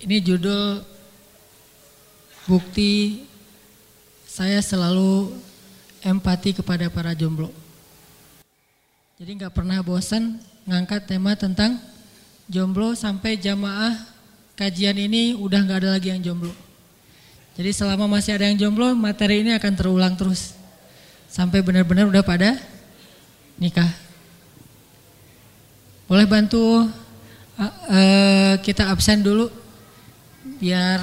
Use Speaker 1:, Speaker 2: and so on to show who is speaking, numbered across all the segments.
Speaker 1: Ini judul bukti saya selalu empati kepada para jomblo. Jadi nggak pernah bosan ngangkat tema tentang jomblo sampai jamaah kajian ini udah nggak ada lagi yang jomblo. Jadi selama masih ada yang jomblo, materi ini akan terulang terus sampai benar-benar udah pada nikah. Boleh bantu uh, uh, kita absen dulu biar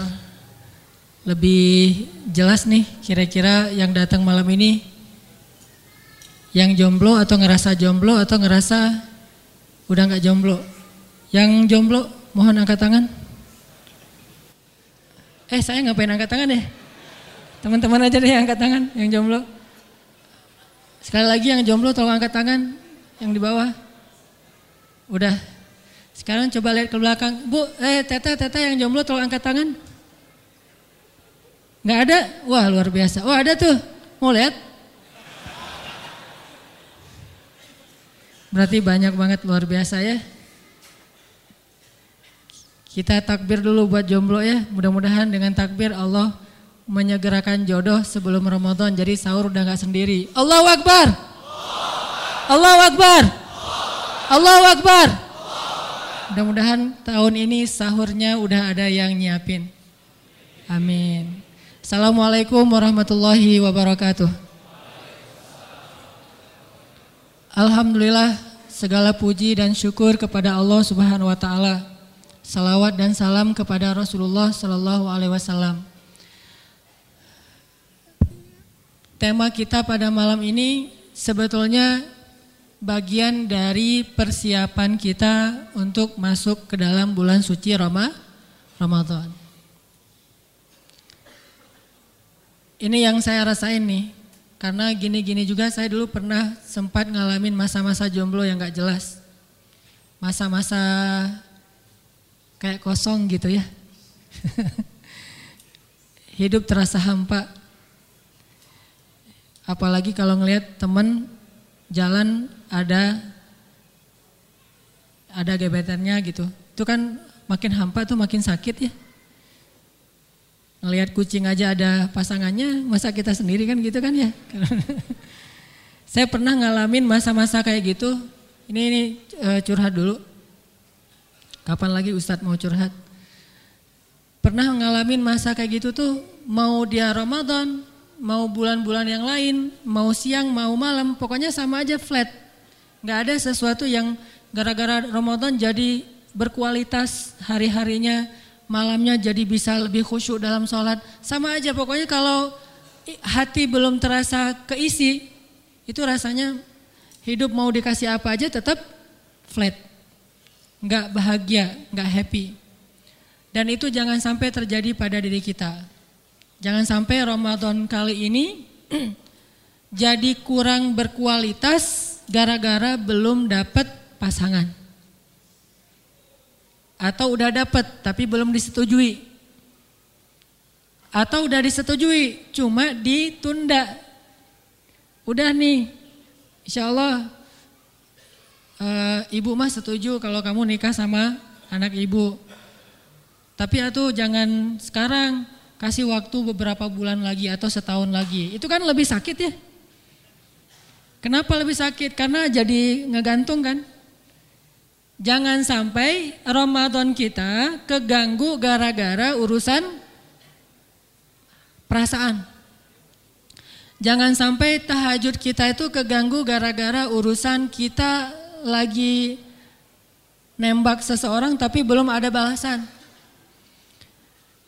Speaker 1: lebih jelas nih kira-kira yang datang malam ini yang jomblo atau ngerasa jomblo atau ngerasa udah nggak jomblo. Yang jomblo mohon angkat tangan. Eh saya ngapain angkat tangan ya? Teman-teman aja deh yang angkat tangan yang jomblo. Sekali lagi yang jomblo tolong angkat tangan yang di bawah. Udah sekarang coba lihat ke belakang. Bu, eh teta, teta yang jomblo tolong angkat tangan. Nggak ada? Wah luar biasa. Wah ada tuh. Mau lihat? Berarti banyak banget luar biasa ya. Kita takbir dulu buat jomblo ya. Mudah-mudahan dengan takbir Allah menyegerakan jodoh sebelum Ramadan. Jadi sahur udah nggak sendiri. Allahu Akbar. Allahu Akbar. Allahu Akbar. Mudah-mudahan tahun ini sahurnya udah ada yang nyiapin. Amin. Assalamualaikum warahmatullahi wabarakatuh. Alhamdulillah segala puji dan syukur kepada Allah Subhanahu wa taala. Salawat dan salam kepada Rasulullah sallallahu alaihi wasallam. Tema kita pada malam ini sebetulnya bagian dari persiapan kita untuk masuk ke dalam bulan suci Roma, Ramadan. Ini yang saya rasain nih, karena gini-gini juga saya dulu pernah sempat ngalamin masa-masa jomblo yang gak jelas. Masa-masa kayak kosong gitu ya. Hidup terasa hampa. Apalagi kalau ngelihat temen jalan ada ada gebetannya gitu. Itu kan makin hampa tuh makin sakit ya. Ngelihat kucing aja ada pasangannya, masa kita sendiri kan gitu kan ya. Saya pernah ngalamin masa-masa kayak gitu. Ini ini uh, curhat dulu. Kapan lagi Ustadz mau curhat? Pernah ngalamin masa kayak gitu tuh mau dia Ramadan, mau bulan-bulan yang lain, mau siang, mau malam, pokoknya sama aja flat Nggak ada sesuatu yang gara-gara Ramadan jadi berkualitas hari-harinya, malamnya jadi bisa lebih khusyuk dalam sholat. Sama aja pokoknya kalau hati belum terasa keisi, itu rasanya hidup mau dikasih apa aja tetap flat. Nggak bahagia, nggak happy. Dan itu jangan sampai terjadi pada diri kita. Jangan sampai Ramadan kali ini jadi kurang berkualitas gara-gara belum dapat pasangan. Atau udah dapat tapi belum disetujui. Atau udah disetujui cuma ditunda. Udah nih, insya Allah uh, ibu mah setuju kalau kamu nikah sama anak ibu. Tapi itu jangan sekarang, kasih waktu beberapa bulan lagi atau setahun lagi. Itu kan lebih sakit ya. Kenapa lebih sakit? Karena jadi ngegantung kan. Jangan sampai Ramadan kita keganggu gara-gara urusan perasaan. Jangan sampai tahajud kita itu keganggu gara-gara urusan kita lagi nembak seseorang tapi belum ada balasan.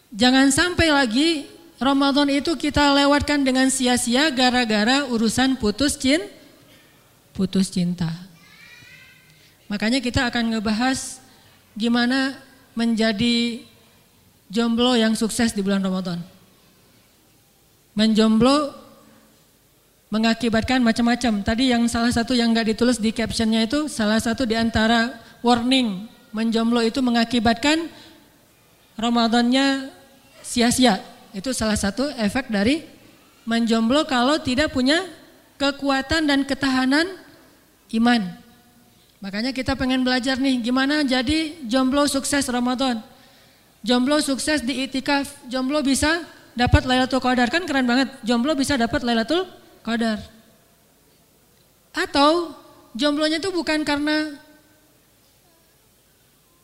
Speaker 1: Jangan sampai lagi Ramadan itu kita lewatkan dengan sia-sia gara-gara urusan putus cinta putus cinta. Makanya kita akan ngebahas gimana menjadi jomblo yang sukses di bulan Ramadan. Menjomblo mengakibatkan macam-macam. Tadi yang salah satu yang nggak ditulis di captionnya itu salah satu di antara warning menjomblo itu mengakibatkan Ramadannya sia-sia. Itu salah satu efek dari menjomblo kalau tidak punya kekuatan dan ketahanan iman. Makanya kita pengen belajar nih gimana jadi jomblo sukses Ramadan. Jomblo sukses di itikaf, jomblo bisa dapat Lailatul Qadar. Kan keren banget, jomblo bisa dapat Lailatul Qadar. Atau jomblonya itu bukan karena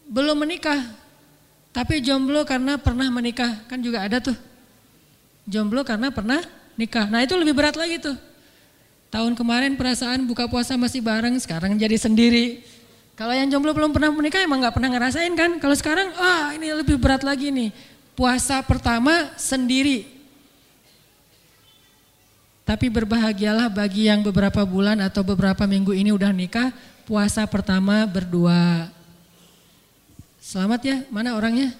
Speaker 1: belum menikah, tapi jomblo karena pernah menikah. Kan juga ada tuh. Jomblo karena pernah nikah. Nah itu lebih berat lagi tuh. Tahun kemarin perasaan buka puasa masih bareng, sekarang jadi sendiri. Kalau yang jomblo belum pernah menikah emang nggak pernah ngerasain kan. Kalau sekarang, ah ini lebih berat lagi nih. Puasa pertama sendiri. Tapi berbahagialah bagi yang beberapa bulan atau beberapa minggu ini udah nikah, puasa pertama berdua. Selamat ya, mana orangnya?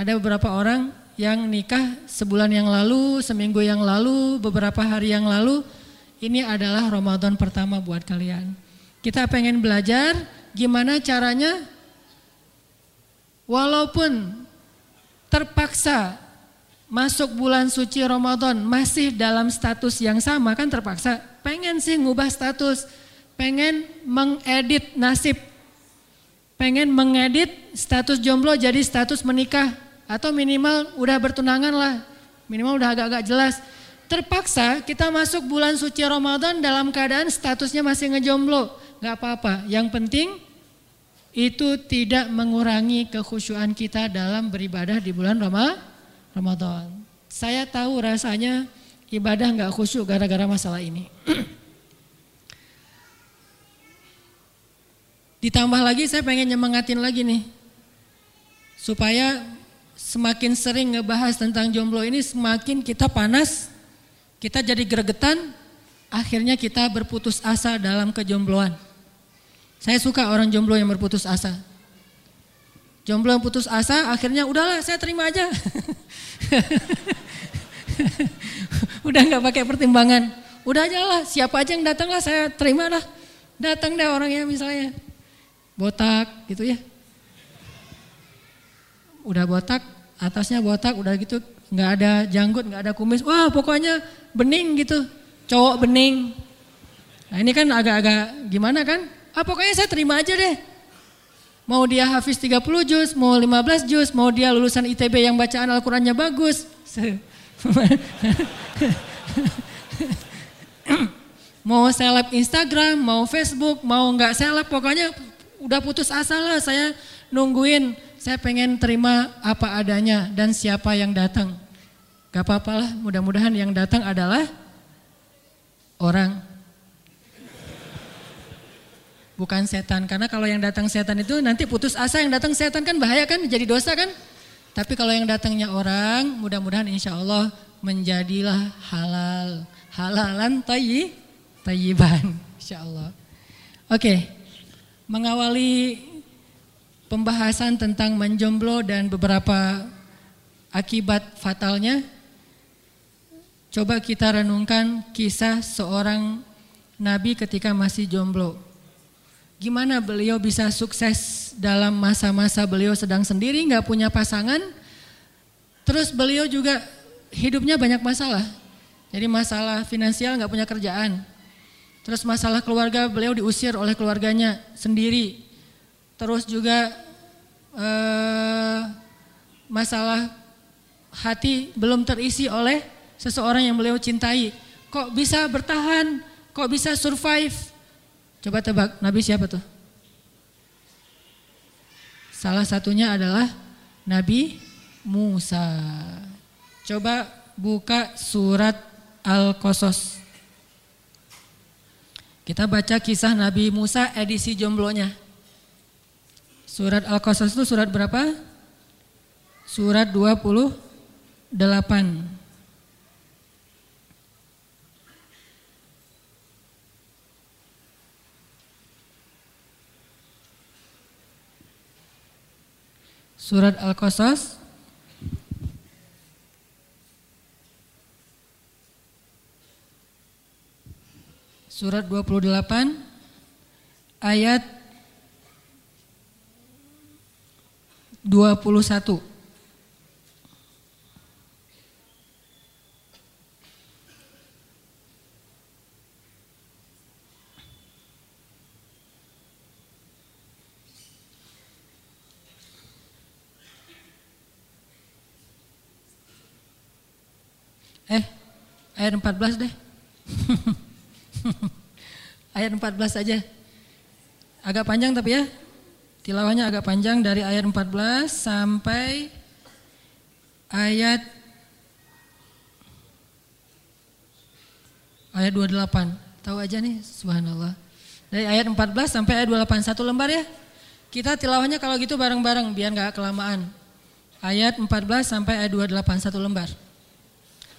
Speaker 1: Ada beberapa orang yang nikah sebulan yang lalu, seminggu yang lalu, beberapa hari yang lalu, ini adalah Ramadan pertama buat kalian. Kita pengen belajar gimana caranya walaupun terpaksa masuk bulan suci Ramadan masih dalam status yang sama kan terpaksa pengen sih ngubah status pengen mengedit nasib pengen mengedit status jomblo jadi status menikah atau minimal udah bertunangan lah minimal udah agak-agak jelas terpaksa kita masuk bulan suci Ramadan dalam keadaan statusnya masih ngejomblo. Gak apa-apa, yang penting itu tidak mengurangi kekhusyuan kita dalam beribadah di bulan Ramadan. Saya tahu rasanya ibadah gak khusyuk gara-gara masalah ini. Ditambah lagi saya pengen nyemangatin lagi nih. Supaya semakin sering ngebahas tentang jomblo ini semakin kita panas kita jadi gregetan, akhirnya kita berputus asa dalam kejombloan. Saya suka orang jomblo yang berputus asa. Jomblo yang putus asa, akhirnya udahlah saya terima aja. Udah nggak pakai pertimbangan. Udah aja lah, siapa aja yang datang lah saya terima lah. Datang deh orangnya misalnya. Botak gitu ya. Udah botak, atasnya botak, udah gitu nggak ada janggut, nggak ada kumis. Wah pokoknya bening gitu, cowok bening. Nah ini kan agak-agak gimana kan? Ah pokoknya saya terima aja deh. Mau dia hafiz 30 juz, mau 15 juz, mau dia lulusan ITB yang bacaan Al-Qurannya bagus. mau seleb Instagram, mau Facebook, mau nggak seleb, pokoknya udah putus asa lah saya nungguin saya pengen terima apa adanya dan siapa yang datang. Gak apa-apa lah, mudah-mudahan yang datang adalah orang. Bukan setan, karena kalau yang datang setan itu nanti putus asa yang datang setan kan bahaya kan, jadi dosa kan. Tapi kalau yang datangnya orang, mudah-mudahan insya Allah menjadilah halal. Halalan tayyi, tayyiban insya Allah. Oke, mengawali pembahasan tentang menjomblo dan beberapa akibat fatalnya, coba kita renungkan kisah seorang nabi ketika masih jomblo. Gimana beliau bisa sukses dalam masa-masa beliau sedang sendiri, nggak punya pasangan. Terus beliau juga hidupnya banyak masalah. Jadi masalah finansial nggak punya kerjaan. Terus masalah keluarga beliau diusir oleh keluarganya sendiri terus juga eh, masalah hati belum terisi oleh seseorang yang beliau cintai. Kok bisa bertahan? Kok bisa survive? Coba tebak, Nabi siapa tuh? Salah satunya adalah Nabi Musa. Coba buka surat Al-Qasas. Kita baca kisah Nabi Musa edisi jomblonya. Surat Al-Qasas itu surat berapa? Surat 28. Surat Al-Qasas surat 28 ayat 21. Eh, ayat 14 deh. ayat 14 aja. Agak panjang tapi ya. Tilawahnya agak panjang dari ayat 14 sampai ayat ayat 28. Tahu aja nih, subhanallah. Dari ayat 14 sampai ayat 28 satu lembar ya. Kita tilawahnya kalau gitu bareng-bareng biar nggak kelamaan. Ayat 14 sampai ayat 28 satu lembar.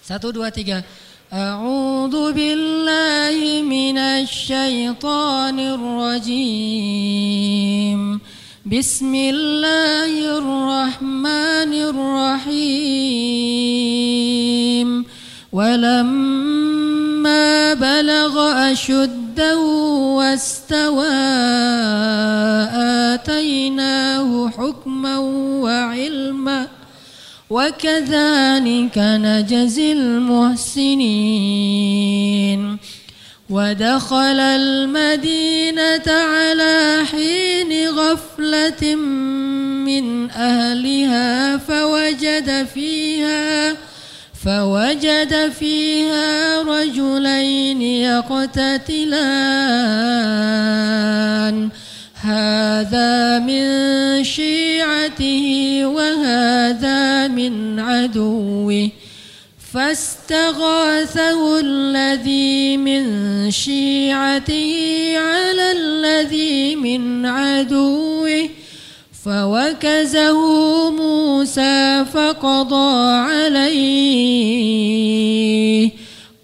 Speaker 1: Satu, dua, tiga. أعوذ بالله من الشيطان الرجيم. بسم الله الرحمن الرحيم. ولما بلغ أشده واستوى آتيناه حكما وعلما. وكذلك نجزي المحسنين. ودخل المدينة على حين غفلة من أهلها فوجد فيها فوجد فيها رجلين يقتتلان. هذا من شيعته وهذا من عدوه. فاستغاثه الذي من شيعته على الذي من عدوه. فوكزه موسى فقضى عليه.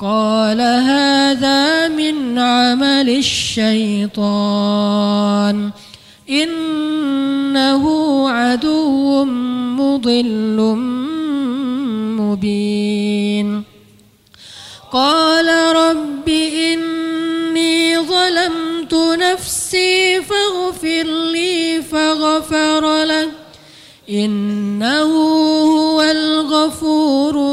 Speaker 1: قال هذا من عمل الشيطان. إنه عدو مضل مبين. قال رب إني ظلمت نفسي فاغفر لي فغفر له. إنه هو الغفور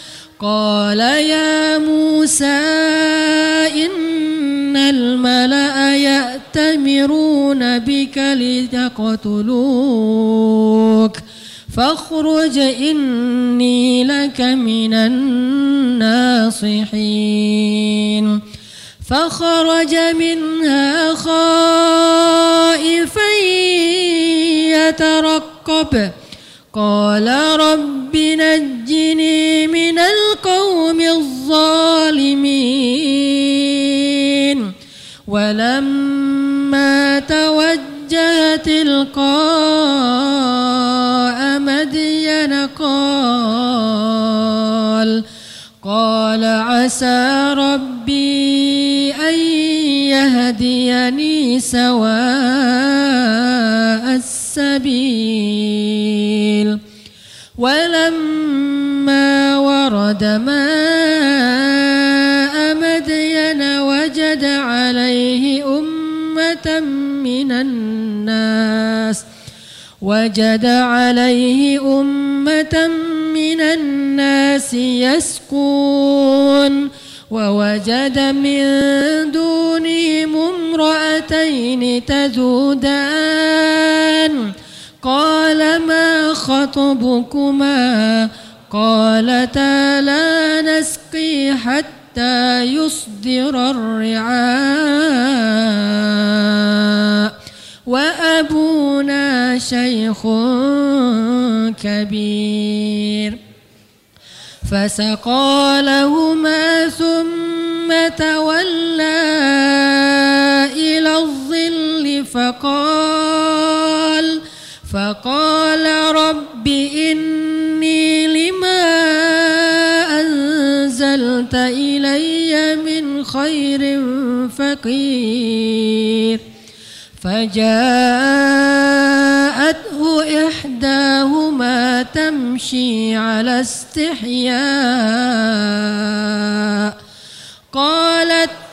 Speaker 1: قال يا موسى إن الملأ يأتمرون بك ليقتلوك فاخرج إني لك من الناصحين فخرج منها خائفا يترقب قال رب نجني من القوم الظالمين ولما توجه تلقاء مدين قال قال عسى ربي أن يهديني سواء السبيل ولما ورد ماء مدين وجد عليه أمة من الناس وجد عليه أمة من الناس يسكون ووجد من دونهم امرأتين تذودان قال ما خطبكما قالتا لا نسقي حتى يصدر الرعاء وأبونا شيخ كبير فسقى لهما ثم تولى إلى الظل فقال فقال رب إني لما أنزلت إلي من خير فقير فجاءته إحداهما تمشي على استحياء قالت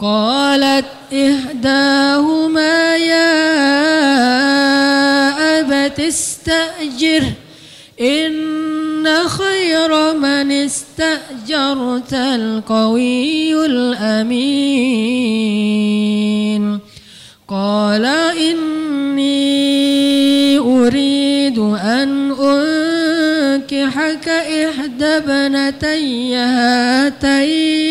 Speaker 1: قالت إحداهما يا أبت استأجر إن خير من استأجرت القوي الأمين. قال إني أريد أن أنكحك إحدى ابنتي هاتين.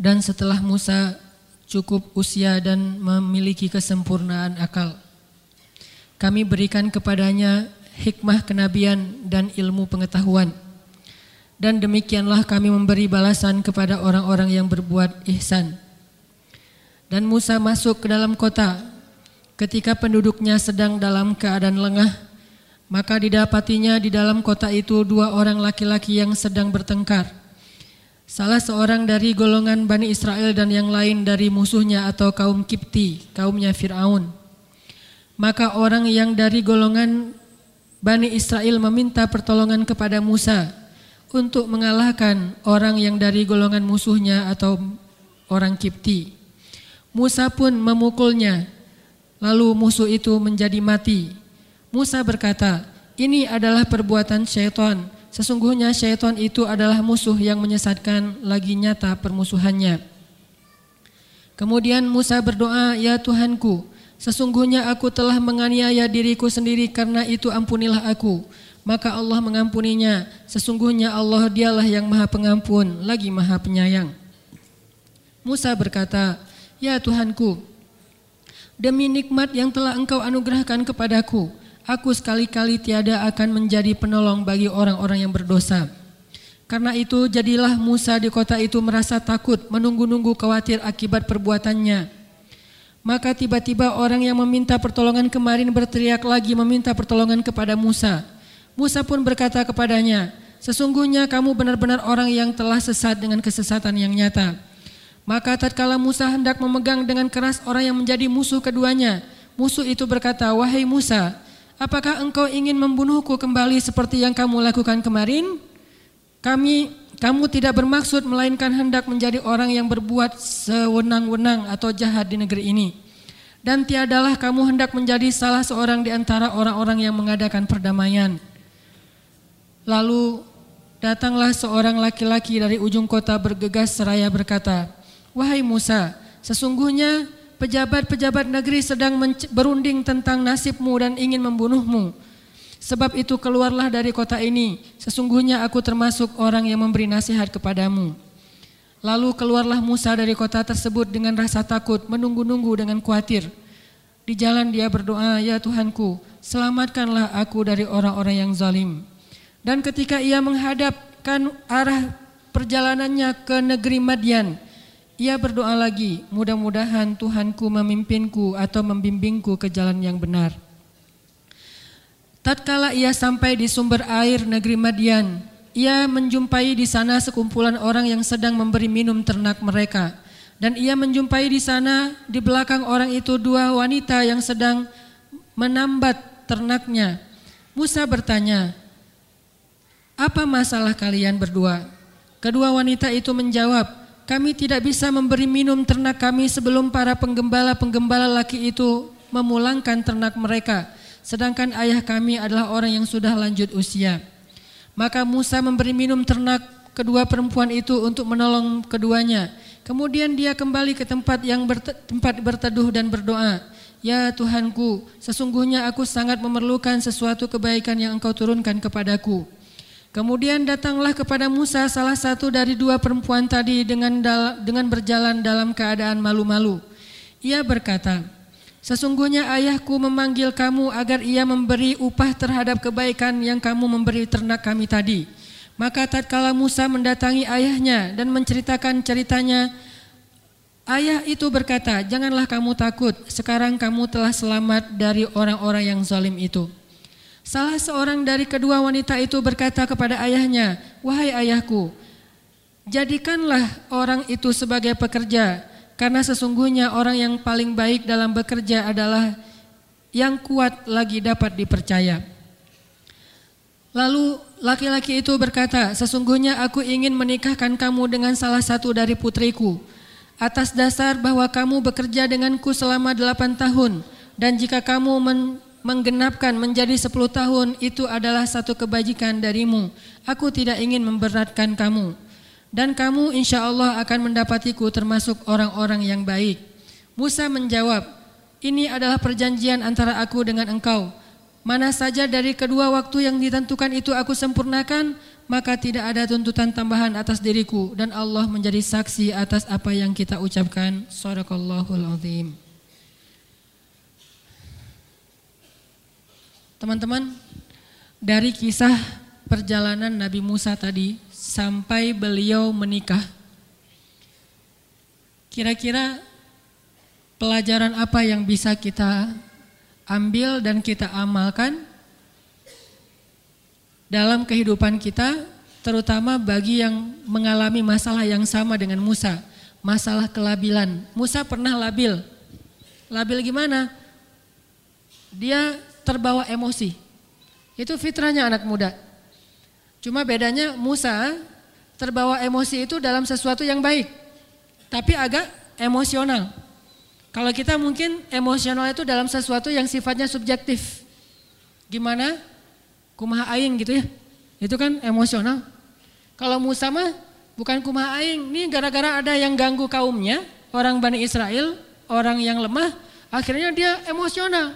Speaker 2: Dan setelah Musa cukup usia dan memiliki kesempurnaan akal, kami berikan kepadanya hikmah kenabian dan ilmu pengetahuan dan demikianlah kami memberi balasan kepada orang-orang yang berbuat ihsan. Dan Musa masuk ke dalam kota ketika penduduknya sedang dalam keadaan lengah, maka didapatinya di dalam kota itu dua orang laki-laki yang sedang bertengkar. Salah seorang dari golongan Bani Israel dan yang lain dari musuhnya atau kaum Kipti, kaumnya Fir'aun. Maka orang yang dari golongan Bani Israel meminta pertolongan kepada Musa untuk mengalahkan orang yang dari golongan musuhnya atau orang Kipti. Musa pun memukulnya, lalu musuh itu menjadi mati. Musa berkata, ini adalah perbuatan syaitan. Sesungguhnya syaitan itu adalah musuh yang menyesatkan lagi nyata permusuhannya. Kemudian Musa berdoa, Ya Tuhanku, sesungguhnya aku telah menganiaya diriku sendiri karena itu ampunilah aku maka Allah mengampuninya. Sesungguhnya Allah dialah yang maha pengampun, lagi maha penyayang. Musa berkata, Ya Tuhanku, demi nikmat yang telah engkau anugerahkan kepadaku, aku sekali-kali tiada akan menjadi penolong bagi orang-orang yang berdosa. Karena itu jadilah Musa di kota itu merasa takut, menunggu-nunggu khawatir akibat perbuatannya. Maka tiba-tiba orang yang meminta pertolongan kemarin berteriak lagi meminta pertolongan kepada Musa. Musa pun berkata kepadanya, Sesungguhnya kamu benar-benar orang yang telah sesat dengan kesesatan yang nyata. Maka tatkala Musa hendak memegang dengan keras orang yang menjadi musuh keduanya, musuh itu berkata, Wahai Musa, apakah engkau ingin membunuhku kembali seperti yang kamu lakukan kemarin?
Speaker 1: Kami kamu tidak bermaksud melainkan hendak menjadi orang yang berbuat sewenang-wenang atau jahat di negeri ini. Dan tiadalah kamu hendak menjadi salah seorang di antara orang-orang yang mengadakan perdamaian. Lalu datanglah seorang laki-laki dari ujung kota bergegas seraya berkata, Wahai Musa, sesungguhnya pejabat-pejabat negeri sedang berunding tentang nasibmu dan ingin membunuhmu. Sebab itu keluarlah dari kota ini, sesungguhnya aku termasuk orang yang memberi nasihat kepadamu. Lalu keluarlah Musa dari kota tersebut dengan rasa takut, menunggu-nunggu dengan khawatir. Di jalan dia berdoa, ya Tuhanku, selamatkanlah aku dari orang-orang yang zalim. Dan ketika ia menghadapkan arah perjalanannya ke negeri Madian, ia berdoa lagi, mudah-mudahan Tuhanku memimpinku atau membimbingku ke jalan yang benar. Tatkala ia sampai di sumber air negeri Madian, ia menjumpai di sana sekumpulan orang yang sedang memberi minum ternak mereka. Dan ia menjumpai di sana di belakang orang itu dua wanita yang sedang menambat ternaknya. Musa bertanya, "Apa masalah kalian berdua?" Kedua wanita itu menjawab, "Kami tidak bisa memberi minum ternak kami sebelum para penggembala-penggembala laki itu memulangkan ternak mereka." sedangkan ayah kami adalah orang yang sudah lanjut usia. Maka Musa memberi minum ternak kedua perempuan itu untuk menolong keduanya. Kemudian dia kembali ke tempat yang tempat berteduh dan berdoa. Ya Tuhanku, sesungguhnya aku sangat memerlukan sesuatu kebaikan yang engkau turunkan kepadaku. Kemudian datanglah kepada Musa salah satu dari dua perempuan tadi dengan dengan berjalan dalam keadaan malu-malu. Ia berkata, Sesungguhnya ayahku memanggil kamu agar ia memberi upah terhadap kebaikan yang kamu memberi ternak kami tadi. Maka tatkala Musa mendatangi ayahnya dan menceritakan ceritanya, ayah itu berkata, "Janganlah kamu takut, sekarang kamu telah selamat dari orang-orang yang zalim itu." Salah seorang dari kedua wanita itu berkata kepada ayahnya, "Wahai ayahku, jadikanlah orang itu sebagai pekerja karena sesungguhnya orang yang paling baik dalam bekerja adalah yang kuat lagi dapat dipercaya. Lalu laki-laki itu berkata, sesungguhnya aku ingin menikahkan kamu dengan salah satu dari putriku. Atas dasar bahwa kamu bekerja denganku selama delapan tahun. Dan jika kamu menggenapkan menjadi sepuluh tahun, itu adalah satu kebajikan darimu. Aku tidak ingin memberatkan kamu dan kamu insya Allah akan mendapatiku termasuk orang-orang yang baik. Musa menjawab, ini adalah perjanjian antara aku dengan engkau. Mana saja dari kedua waktu yang ditentukan itu aku sempurnakan, maka tidak ada tuntutan tambahan atas diriku dan Allah menjadi saksi atas apa yang kita ucapkan. Sadaqallahul azim. Teman-teman, dari kisah perjalanan Nabi Musa tadi sampai beliau menikah. Kira-kira pelajaran apa yang bisa kita ambil dan kita amalkan dalam kehidupan kita, terutama bagi yang mengalami masalah yang sama dengan Musa, masalah kelabilan. Musa pernah labil. Labil gimana? Dia terbawa emosi. Itu fitrahnya anak muda. Cuma bedanya Musa terbawa emosi itu dalam sesuatu yang baik. Tapi agak emosional. Kalau kita mungkin emosional itu dalam sesuatu yang sifatnya subjektif. Gimana? Kumaha aing gitu ya. Itu kan emosional. Kalau Musa mah bukan kumaha aing. Ini gara-gara ada yang ganggu kaumnya, orang Bani Israel, orang yang lemah, akhirnya dia emosional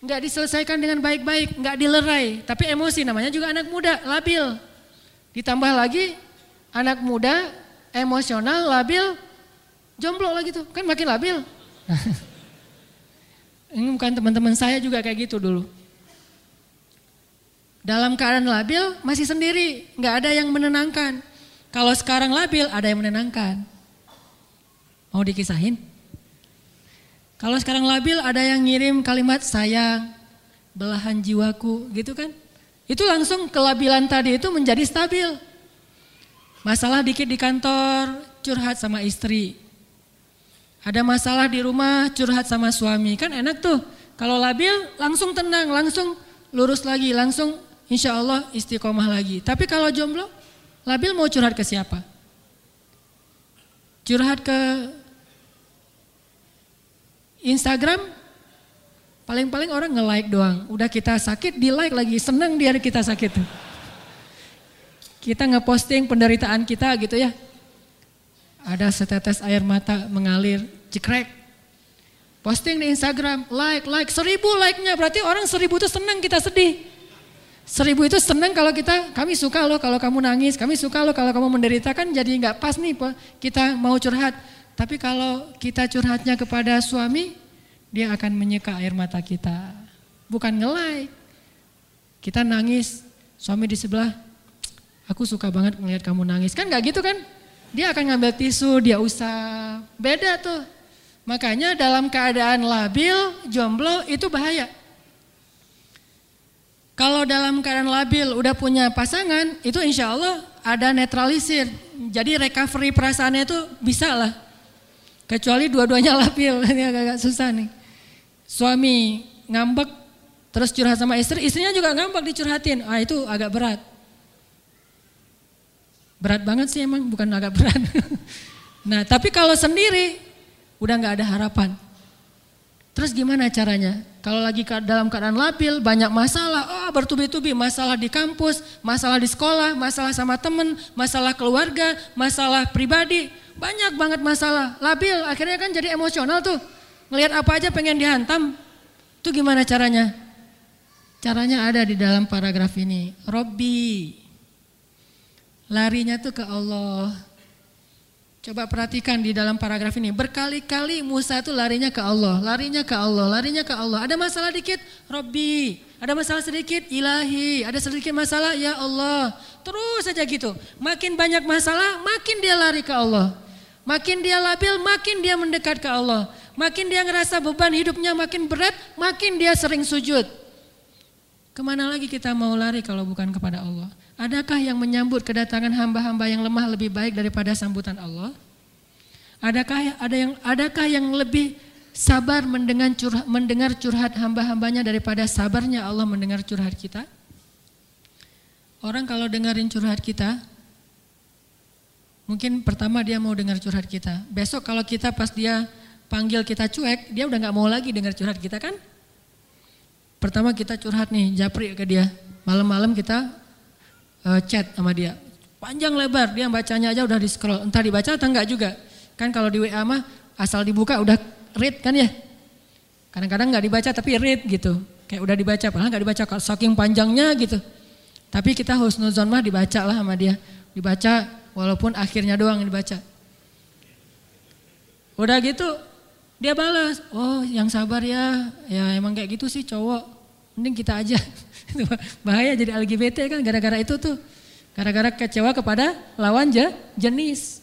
Speaker 1: nggak diselesaikan dengan baik-baik, nggak dilerai, tapi emosi namanya juga anak muda, labil. Ditambah lagi anak muda emosional, labil, jomblo lagi tuh, kan makin labil. Ini bukan teman-teman saya juga kayak gitu dulu. Dalam keadaan labil masih sendiri, nggak ada yang menenangkan. Kalau sekarang labil ada yang menenangkan. Mau dikisahin? Kalau sekarang labil ada yang ngirim kalimat sayang, belahan jiwaku gitu kan. Itu langsung kelabilan tadi itu menjadi stabil. Masalah dikit di kantor, curhat sama istri. Ada masalah di rumah, curhat sama suami. Kan enak tuh. Kalau labil langsung tenang, langsung lurus lagi, langsung insya Allah istiqomah lagi. Tapi kalau jomblo, Labil mau curhat ke siapa? Curhat ke Instagram paling-paling orang nge-like doang. Udah kita sakit di like lagi, seneng dia kita sakit. Kita ngeposting penderitaan kita gitu ya. Ada setetes air mata mengalir, jekrek. Posting di Instagram, like, like, seribu like-nya. Berarti orang seribu itu seneng kita sedih. Seribu itu seneng kalau kita, kami suka loh kalau kamu nangis, kami suka loh kalau kamu menderita kan jadi nggak pas nih kita mau curhat. Tapi kalau kita curhatnya kepada suami, dia akan menyeka air mata kita. Bukan ngelai. Kita nangis, suami di sebelah, aku suka banget melihat kamu nangis. Kan nggak gitu kan? Dia akan ngambil tisu, dia usah. Beda tuh. Makanya dalam keadaan labil, jomblo itu bahaya. Kalau dalam keadaan labil udah punya pasangan, itu insya Allah ada netralisir. Jadi recovery perasaannya itu bisa lah. Kecuali dua-duanya labil, ini agak-agak susah nih. Suami ngambek, terus curhat sama istri, istrinya juga ngambek dicurhatin. Ah itu agak berat. Berat banget sih emang, bukan agak berat. nah tapi kalau sendiri, udah nggak ada harapan. Terus gimana caranya? Kalau lagi dalam keadaan labil, banyak masalah, oh bertubi-tubi, masalah di kampus, masalah di sekolah, masalah sama temen, masalah keluarga, masalah pribadi, banyak banget masalah. Labil, akhirnya kan jadi emosional tuh. Ngelihat apa aja pengen dihantam. Itu gimana caranya? Caranya ada di dalam paragraf ini. Robbi, larinya tuh ke Allah. Coba perhatikan di dalam paragraf ini. Berkali-kali Musa itu larinya ke Allah, larinya ke Allah, larinya ke Allah. Ada masalah dikit, Robbi. Ada masalah sedikit, ilahi. Ada sedikit masalah, ya Allah. Terus saja gitu. Makin banyak masalah, makin dia lari ke Allah. Makin dia labil, makin dia mendekat ke Allah. Makin dia ngerasa beban hidupnya makin berat, makin dia sering sujud. Ke mana lagi kita mau lari kalau bukan kepada Allah? Adakah yang menyambut kedatangan hamba-hamba yang lemah lebih baik daripada sambutan Allah? Adakah ada yang adakah yang lebih sabar mendengar curhat, mendengar curhat hamba-hambanya daripada sabarnya Allah mendengar curhat kita? Orang kalau dengerin curhat kita, mungkin pertama dia mau dengar curhat kita. Besok kalau kita pas dia panggil kita cuek, dia udah nggak mau lagi dengar curhat kita kan? Pertama kita curhat nih, japri ke dia. Malam-malam kita uh, chat sama dia. Panjang lebar, dia bacanya aja udah di scroll. Entah dibaca atau enggak juga. Kan kalau di WA mah asal dibuka udah read kan ya. Kadang-kadang nggak dibaca tapi read gitu. Kayak udah dibaca, padahal nggak dibaca saking panjangnya gitu. Tapi kita husnuzon mah dibaca lah sama dia. Dibaca walaupun akhirnya doang yang dibaca. Udah gitu dia balas, oh yang sabar ya, ya emang kayak gitu sih cowok, mending kita aja. Bahaya jadi LGBT kan gara-gara itu tuh. Gara-gara kecewa kepada lawan je, jenis.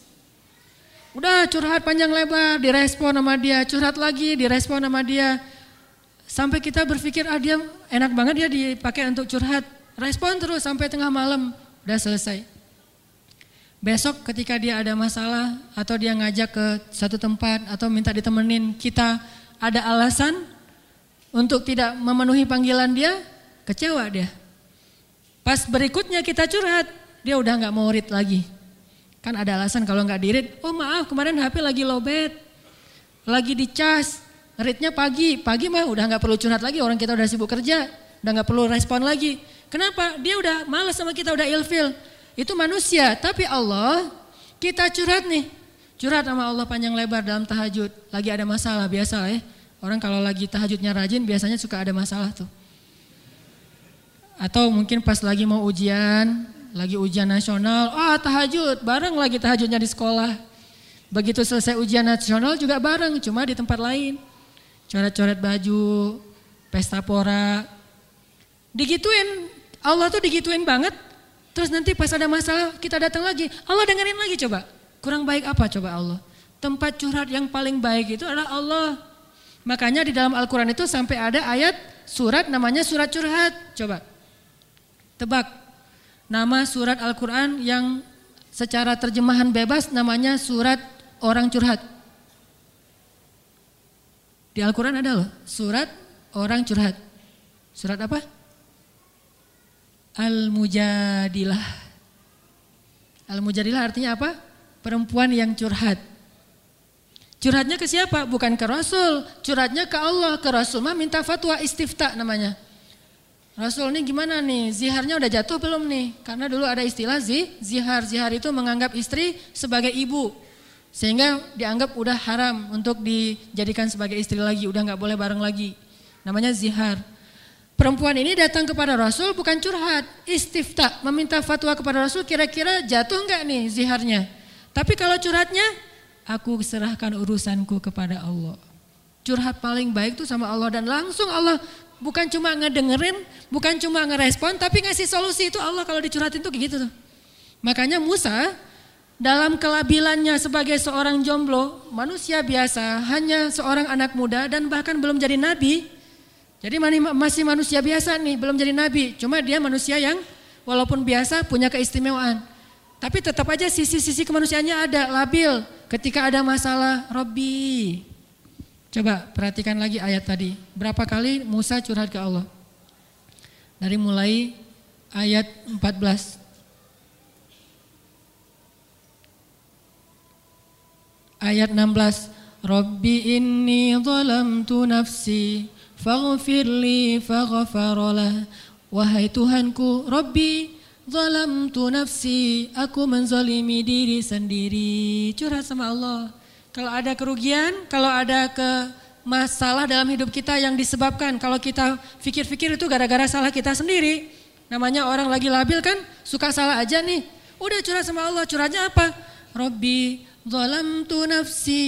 Speaker 1: Udah curhat panjang lebar, direspon sama dia, curhat lagi, direspon sama dia. Sampai kita berpikir, ah dia enak banget dia dipakai untuk curhat. Respon terus sampai tengah malam, udah selesai. Besok ketika dia ada masalah atau dia ngajak ke satu tempat atau minta ditemenin, kita ada alasan untuk tidak memenuhi panggilan dia, Kecewa dia. Pas berikutnya kita curhat, dia udah nggak mau read lagi. Kan ada alasan kalau nggak dirit, oh maaf kemarin HP lagi lowbat, lagi dicas, readnya pagi, pagi mah udah nggak perlu curhat lagi, orang kita udah sibuk kerja, udah nggak perlu respon lagi. Kenapa? Dia udah males sama kita, udah ilfil. Itu manusia, tapi Allah kita curhat nih, curhat sama Allah panjang lebar dalam tahajud. Lagi ada masalah biasa ya. Orang kalau lagi tahajudnya rajin biasanya suka ada masalah tuh. Atau mungkin pas lagi mau ujian, lagi ujian nasional, ah oh, tahajud, bareng lagi tahajudnya di sekolah. Begitu selesai ujian nasional juga bareng, cuma di tempat lain. Coret-coret baju, pesta pora. Digituin, Allah tuh digituin banget. Terus nanti pas ada masalah kita datang lagi, Allah dengerin lagi coba. Kurang baik apa coba Allah? Tempat curhat yang paling baik itu adalah Allah. Makanya di dalam Al-Quran itu sampai ada ayat surat namanya surat curhat. Coba. Tebak, nama surat Al-Quran yang secara terjemahan bebas namanya surat orang curhat. Di Al-Quran ada loh, surat orang curhat. Surat apa? Al-Mujadilah. Al-Mujadilah artinya apa? Perempuan yang curhat. Curhatnya ke siapa? Bukan ke Rasul, curhatnya ke Allah. Ke Rasul mah minta fatwa istifta namanya. Rasul ini gimana nih? Ziharnya udah jatuh belum nih? Karena dulu ada istilah zi, zihar. Zihar itu menganggap istri sebagai ibu. Sehingga dianggap udah haram untuk dijadikan sebagai istri lagi. Udah nggak boleh bareng lagi. Namanya zihar. Perempuan ini datang kepada Rasul bukan curhat, istifta, meminta fatwa kepada Rasul kira-kira jatuh nggak nih ziharnya. Tapi kalau curhatnya aku serahkan urusanku kepada Allah. Curhat paling baik tuh sama Allah dan langsung Allah bukan cuma ngedengerin, bukan cuma ngerespon, tapi ngasih solusi itu Allah kalau dicurhatin tuh gitu tuh. Makanya Musa dalam kelabilannya sebagai seorang jomblo, manusia biasa, hanya seorang anak muda dan bahkan belum jadi nabi. Jadi masih manusia biasa nih, belum jadi nabi. Cuma dia manusia yang walaupun biasa punya keistimewaan. Tapi tetap aja sisi-sisi kemanusiaannya ada, labil. Ketika ada masalah, Robbi. Coba perhatikan lagi ayat tadi. Berapa kali Musa curhat ke Allah? Dari mulai ayat 14. Ayat 16. Robbi inni zalamtu nafsi faghfirli faghfaralah. Wahai Tuhanku, Robbi Zalamtu nafsi, aku menzalimi diri sendiri. Curhat sama Allah. Kalau ada kerugian, kalau ada ke masalah dalam hidup kita yang disebabkan, kalau kita pikir-pikir itu gara-gara salah kita sendiri. Namanya orang lagi labil kan, suka salah aja nih. Udah curhat sama Allah, curhatnya apa? Robbi zalamtu nafsi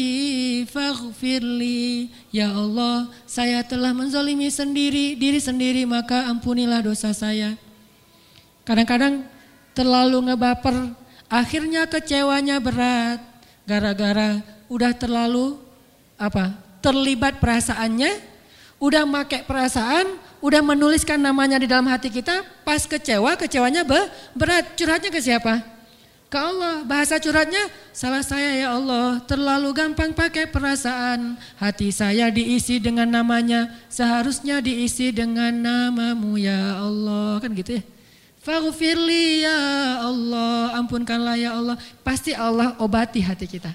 Speaker 1: faghfirli. Ya Allah, saya telah menzalimi sendiri, diri sendiri, maka ampunilah dosa saya. Kadang-kadang terlalu ngebaper, akhirnya kecewanya berat gara-gara udah terlalu apa? terlibat perasaannya, udah make perasaan, udah menuliskan namanya di dalam hati kita, pas kecewa, kecewanya be, berat. Curhatnya ke siapa? Ke Allah. Bahasa curhatnya, salah saya ya Allah, terlalu gampang pakai perasaan. Hati saya diisi dengan namanya, seharusnya diisi dengan namamu ya Allah. Kan gitu ya. Faghfirli ya Allah, ampunkanlah ya Allah. Pasti Allah obati hati kita.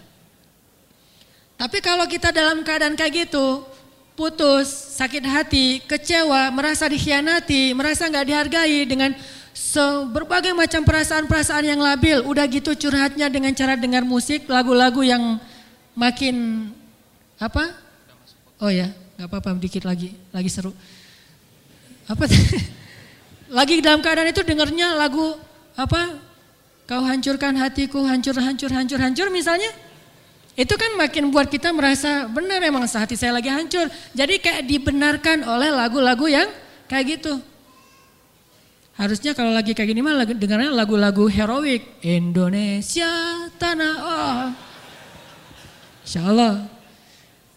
Speaker 1: Tapi kalau kita dalam keadaan kayak gitu, putus, sakit hati, kecewa, merasa dikhianati, merasa nggak dihargai dengan berbagai macam perasaan-perasaan yang labil, udah gitu curhatnya dengan cara dengar musik, lagu-lagu yang makin apa? Oh ya, nggak apa-apa, dikit lagi, lagi seru. Apa? Lagi dalam keadaan itu dengarnya lagu apa? Kau hancurkan hatiku, hancur, hancur, hancur, hancur misalnya. Itu kan makin buat kita merasa benar emang hati saya lagi hancur. Jadi kayak dibenarkan oleh lagu-lagu yang kayak gitu. Harusnya kalau lagi kayak gini mah dengarnya lagu-lagu heroik. Indonesia tanah oh. Insya Allah.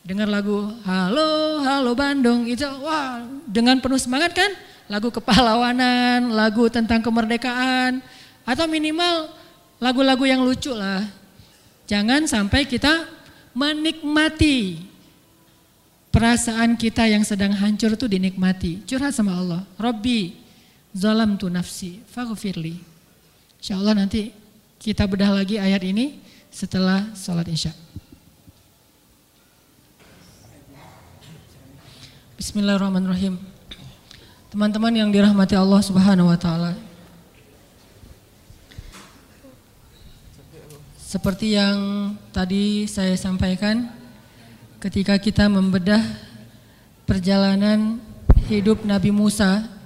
Speaker 1: Dengar lagu Halo, Halo Bandung itu wah dengan penuh semangat kan? lagu kepahlawanan, lagu tentang kemerdekaan, atau minimal lagu-lagu yang lucu lah. Jangan sampai kita menikmati perasaan kita yang sedang hancur itu dinikmati. Curhat sama Allah. Robbi, zalam tu nafsi, faghfirli. Insya Allah nanti kita bedah lagi ayat ini setelah sholat isya. Bismillahirrahmanirrahim. Teman-teman yang dirahmati Allah Subhanahu wa taala. Seperti yang tadi saya sampaikan ketika kita membedah perjalanan hidup Nabi Musa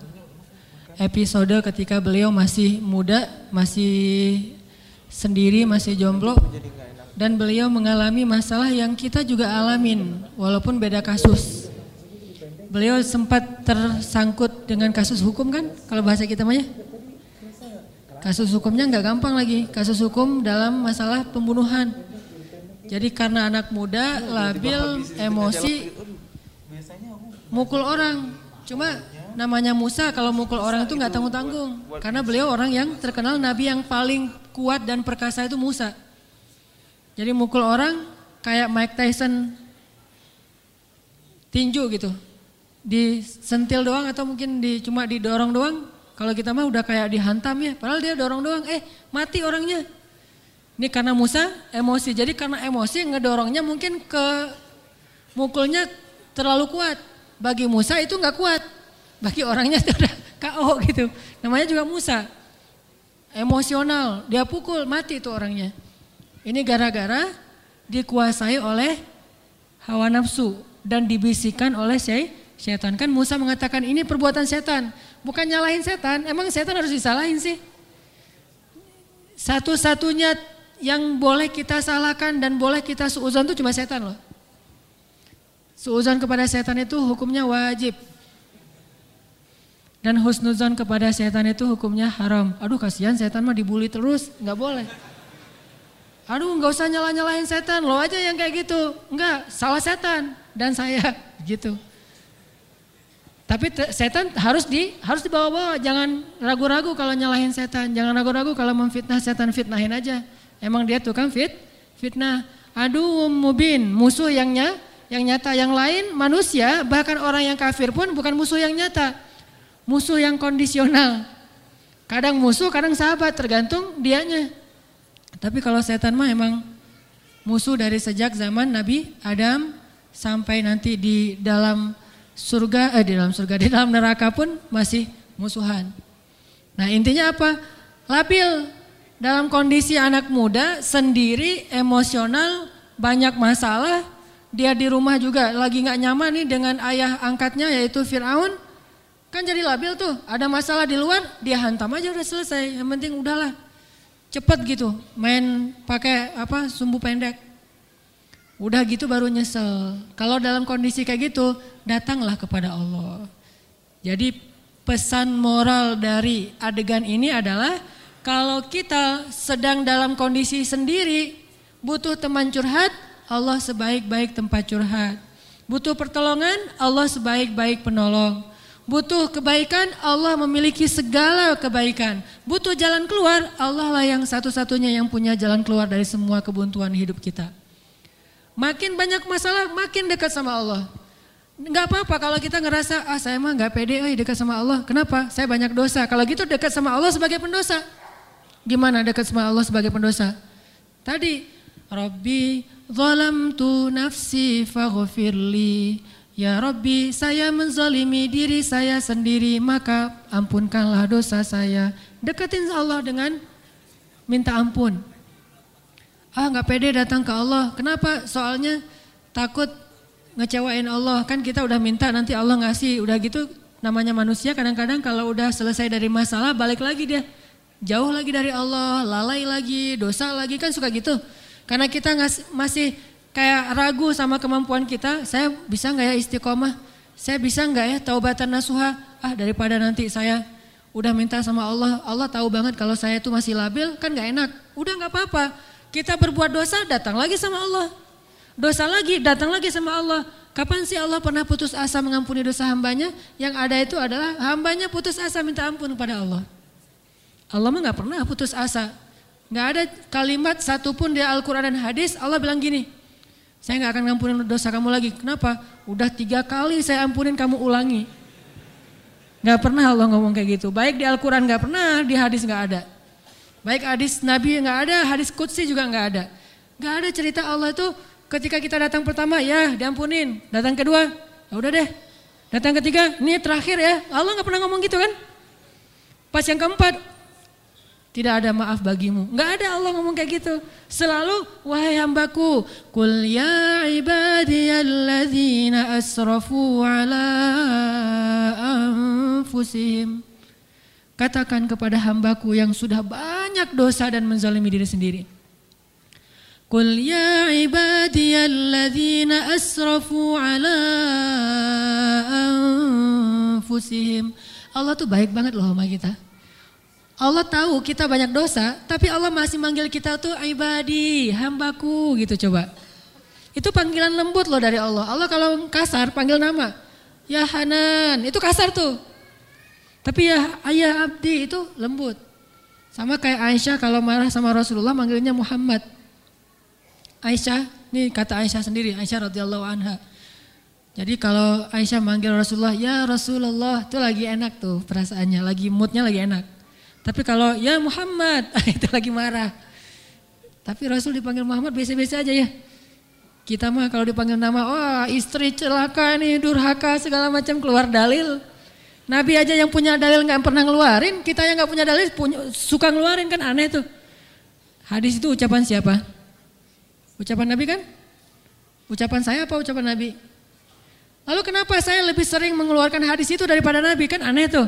Speaker 1: episode ketika beliau masih muda, masih sendiri, masih jomblo dan beliau mengalami masalah yang kita juga alamin walaupun beda kasus beliau sempat tersangkut dengan kasus hukum kan kalau bahasa kita mah ya? Kasus hukumnya nggak gampang lagi. Kasus hukum dalam masalah pembunuhan. Jadi karena anak muda labil, emosi, mukul orang. Cuma namanya Musa kalau mukul orang itu nggak tanggung-tanggung. Karena beliau orang yang terkenal nabi yang paling kuat dan perkasa itu Musa. Jadi mukul orang kayak Mike Tyson tinju gitu disentil doang atau mungkin di cuma didorong doang. Kalau kita mah udah kayak dihantam ya, padahal dia dorong doang, eh mati orangnya. Ini karena Musa emosi. Jadi karena emosi ngedorongnya mungkin ke mukulnya terlalu kuat. Bagi Musa itu nggak kuat. Bagi orangnya itu udah KO gitu. Namanya juga Musa. Emosional, dia pukul, mati itu orangnya. Ini gara-gara dikuasai oleh hawa nafsu dan dibisikkan oleh setan. Kan Musa mengatakan ini perbuatan setan. Bukan nyalahin setan, emang setan harus disalahin sih. Satu-satunya yang boleh kita salahkan dan boleh kita suuzon itu cuma setan loh. Suuzon kepada setan itu hukumnya wajib. Dan husnuzon kepada setan itu hukumnya haram. Aduh kasihan setan mah dibully terus, nggak boleh. Aduh nggak usah nyala-nyalahin setan, lo aja yang kayak gitu. Enggak, salah setan dan saya gitu. Tapi setan harus di harus dibawa-bawa, jangan ragu-ragu kalau nyalahin setan, jangan ragu-ragu kalau memfitnah setan fitnahin aja. Emang dia tukang fit fitnah. Aduh mubin, musuh yang yang nyata. Yang lain manusia, bahkan orang yang kafir pun bukan musuh yang nyata. Musuh yang kondisional. Kadang musuh, kadang sahabat, tergantung dianya. Tapi kalau setan mah emang musuh dari sejak zaman Nabi Adam sampai nanti di dalam surga, eh di dalam surga, di dalam neraka pun masih musuhan. Nah intinya apa? Labil dalam kondisi anak muda sendiri emosional banyak masalah. Dia di rumah juga lagi nggak nyaman nih dengan ayah angkatnya yaitu Fir'aun. Kan jadi labil tuh, ada masalah di luar, dia hantam aja udah selesai. Yang penting udahlah, cepet gitu, main pakai apa sumbu pendek. Udah gitu baru nyesel. Kalau dalam kondisi kayak gitu, datanglah kepada Allah. Jadi pesan moral dari adegan ini adalah kalau kita sedang dalam kondisi sendiri, butuh teman curhat, Allah sebaik-baik tempat curhat. Butuh pertolongan, Allah sebaik-baik penolong. Butuh kebaikan, Allah memiliki segala kebaikan. Butuh jalan keluar, Allah lah yang satu-satunya yang punya jalan keluar dari semua kebuntuan hidup kita. Makin banyak masalah, makin dekat sama Allah. Enggak apa-apa kalau kita ngerasa, ah saya mah nggak pede eh, dekat sama Allah. Kenapa? Saya banyak dosa. Kalau gitu dekat sama Allah sebagai pendosa. Gimana dekat sama Allah sebagai pendosa? Tadi, Rabbi zalamtu nafsi faghfirli. Ya Rabbi, saya menzalimi diri saya sendiri, maka ampunkanlah dosa saya. Deketin Allah dengan minta ampun. Ah nggak pede datang ke Allah. Kenapa? Soalnya takut ngecewain Allah. Kan kita udah minta nanti Allah ngasih. Udah gitu namanya manusia kadang-kadang kalau udah selesai dari masalah balik lagi dia. Jauh lagi dari Allah, lalai lagi, dosa lagi kan suka gitu. Karena kita ngas, masih kayak ragu sama kemampuan kita. Saya bisa nggak ya istiqomah? Saya bisa nggak ya taubatan nasuha? Ah daripada nanti saya udah minta sama Allah, Allah tahu banget kalau saya itu masih labil, kan nggak enak. Udah nggak apa-apa kita berbuat dosa, datang lagi sama Allah. Dosa lagi, datang lagi sama Allah. Kapan sih Allah pernah putus asa mengampuni dosa hambanya? Yang ada itu adalah hambanya putus asa minta ampun kepada Allah. Allah mah gak pernah putus asa. Gak ada kalimat satupun di Al-Quran dan hadis Allah bilang gini, saya gak akan ngampunin dosa kamu lagi. Kenapa? Udah tiga kali saya ampunin kamu ulangi. Gak pernah Allah ngomong kayak gitu. Baik di Al-Quran gak pernah, di hadis gak ada. Baik hadis Nabi nggak ada, hadis Qudsi juga nggak ada. Nggak ada cerita Allah itu ketika kita datang pertama ya diampunin. Datang kedua, ya udah deh. Datang ketiga, ini terakhir ya. Allah nggak pernah ngomong gitu kan? Pas yang keempat, tidak ada maaf bagimu. Nggak ada Allah ngomong kayak gitu. Selalu wahai hambaku, kul ya ibadiyalladzina asrafu ala anfusihim. Katakan kepada hambaku yang sudah banyak dosa dan menzalimi diri sendiri. Qul ya ibadiyalladzina asrafu ala anfusihim. Allah tuh baik banget loh sama kita. Allah tahu kita banyak dosa, tapi Allah masih manggil kita tuh ibadi, hambaku gitu coba. Itu panggilan lembut loh dari Allah. Allah kalau kasar panggil nama. Ya Hanan, itu kasar tuh. Tapi ya ayah abdi itu lembut. Sama kayak Aisyah kalau marah sama Rasulullah manggilnya Muhammad. Aisyah, ini kata Aisyah sendiri, Aisyah radhiyallahu anha. Jadi kalau Aisyah manggil Rasulullah, ya Rasulullah, itu lagi enak tuh perasaannya, lagi moodnya lagi enak. Tapi kalau ya Muhammad, itu lagi marah. Tapi Rasul dipanggil Muhammad biasa-biasa aja ya. Kita mah kalau dipanggil nama, wah istri celaka nih, durhaka segala macam keluar dalil. Nabi aja yang punya dalil nggak pernah ngeluarin, kita yang nggak punya dalil punya, suka ngeluarin kan aneh tuh. Hadis itu ucapan siapa? Ucapan Nabi kan? Ucapan saya apa ucapan Nabi? Lalu kenapa saya lebih sering mengeluarkan hadis itu daripada Nabi? Kan aneh tuh.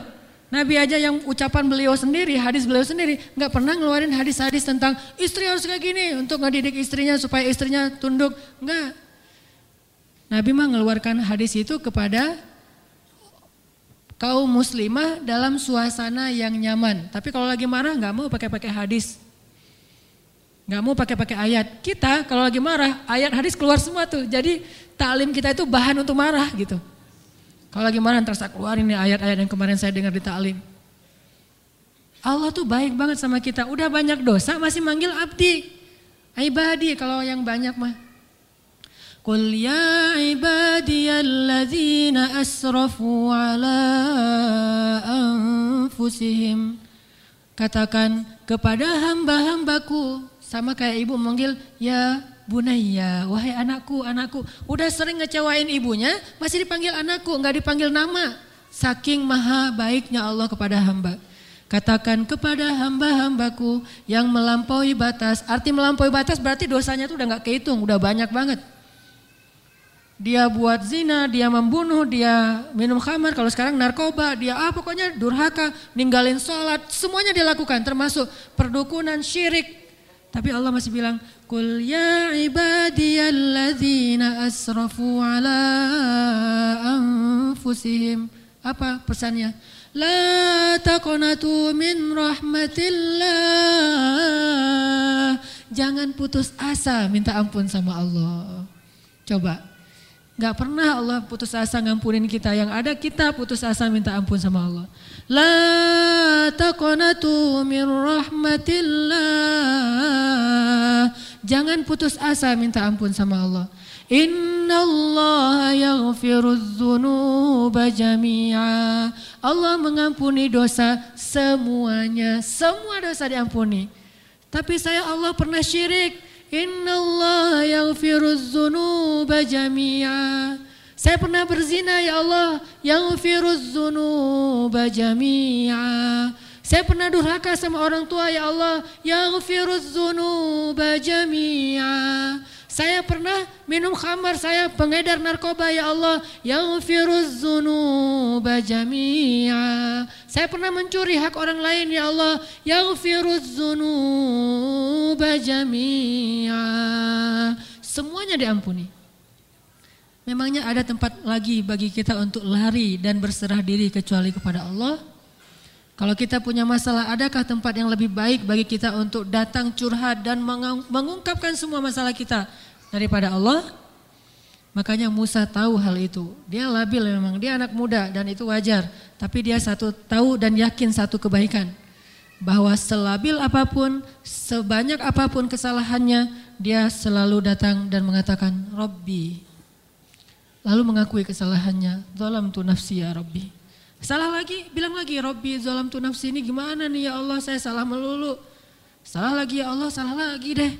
Speaker 1: Nabi aja yang ucapan beliau sendiri, hadis beliau sendiri, nggak pernah ngeluarin hadis-hadis tentang istri harus kayak gini untuk ngedidik istrinya supaya istrinya tunduk. Enggak. Nabi mah mengeluarkan hadis itu kepada kaum muslimah dalam suasana yang nyaman. Tapi kalau lagi marah nggak mau pakai-pakai hadis. Nggak mau pakai-pakai ayat. Kita kalau lagi marah, ayat hadis keluar semua tuh. Jadi taklim kita itu bahan untuk marah gitu. Kalau lagi marah ntar saya keluarin nih ayat-ayat yang kemarin saya dengar di ta'lim. Allah tuh baik banget sama kita. Udah banyak dosa masih manggil abdi. Ibadi kalau yang banyak mah. Qul ya ibadiyalladzina asrafu ala anfusihim. Katakan kepada hamba-hambaku. Sama kayak ibu manggil ya Bunaya, wahai anakku, anakku. Udah sering ngecewain ibunya, masih dipanggil anakku, nggak dipanggil nama. Saking maha baiknya Allah kepada hamba. Katakan kepada hamba-hambaku yang melampaui batas. Arti melampaui batas berarti dosanya tuh udah nggak kehitung, udah banyak banget. Dia buat zina, dia membunuh, dia minum khamar, kalau sekarang narkoba, dia ah pokoknya durhaka, ninggalin sholat, semuanya dilakukan termasuk perdukunan, syirik, tapi Allah masih bilang, Kul ya ibadiyalladzina asrafu ala anfusihim. Apa pesannya? La taqnatu min rahmatillah. Jangan putus asa minta ampun sama Allah. Coba. Gak pernah Allah putus asa ngampunin kita. Yang ada kita putus asa minta ampun sama Allah. La taqnatu min rahmatillah. Jangan putus asa minta ampun sama Allah. Inna Allah yaghfiru dzunuba jami'a. Allah mengampuni dosa semuanya. Semua dosa diampuni. Tapi saya Allah pernah syirik. Inna Allah yaghfiru dzunuba jami'a. Saya pernah berzina ya Allah yang firuz dzunuba jami'a. Saya pernah durhaka sama orang tua ya Allah yang firuz dzunuba jami'a. Saya pernah minum khamar, saya pengedar narkoba ya Allah yang firuz dzunuba jami'a. Saya pernah mencuri hak orang lain ya Allah yang firuz dzunuba jami'a. Semuanya diampuni. Memangnya ada tempat lagi bagi kita untuk lari dan berserah diri kecuali kepada Allah? Kalau kita punya masalah, adakah tempat yang lebih baik bagi kita untuk datang curhat dan mengungkapkan semua masalah kita daripada Allah? Makanya Musa tahu hal itu. Dia labil memang, dia anak muda dan itu wajar. Tapi dia satu tahu dan yakin satu kebaikan. Bahwa selabil apa pun, sebanyak apa pun kesalahannya, dia selalu datang dan mengatakan, Robbi, Lalu mengakui kesalahannya. Zalam tu nafsi ya Rabbi. Salah lagi, bilang lagi, Rabbi zalam tu nafsi ini gimana nih ya Allah, saya salah melulu. Salah lagi ya Allah, salah lagi deh.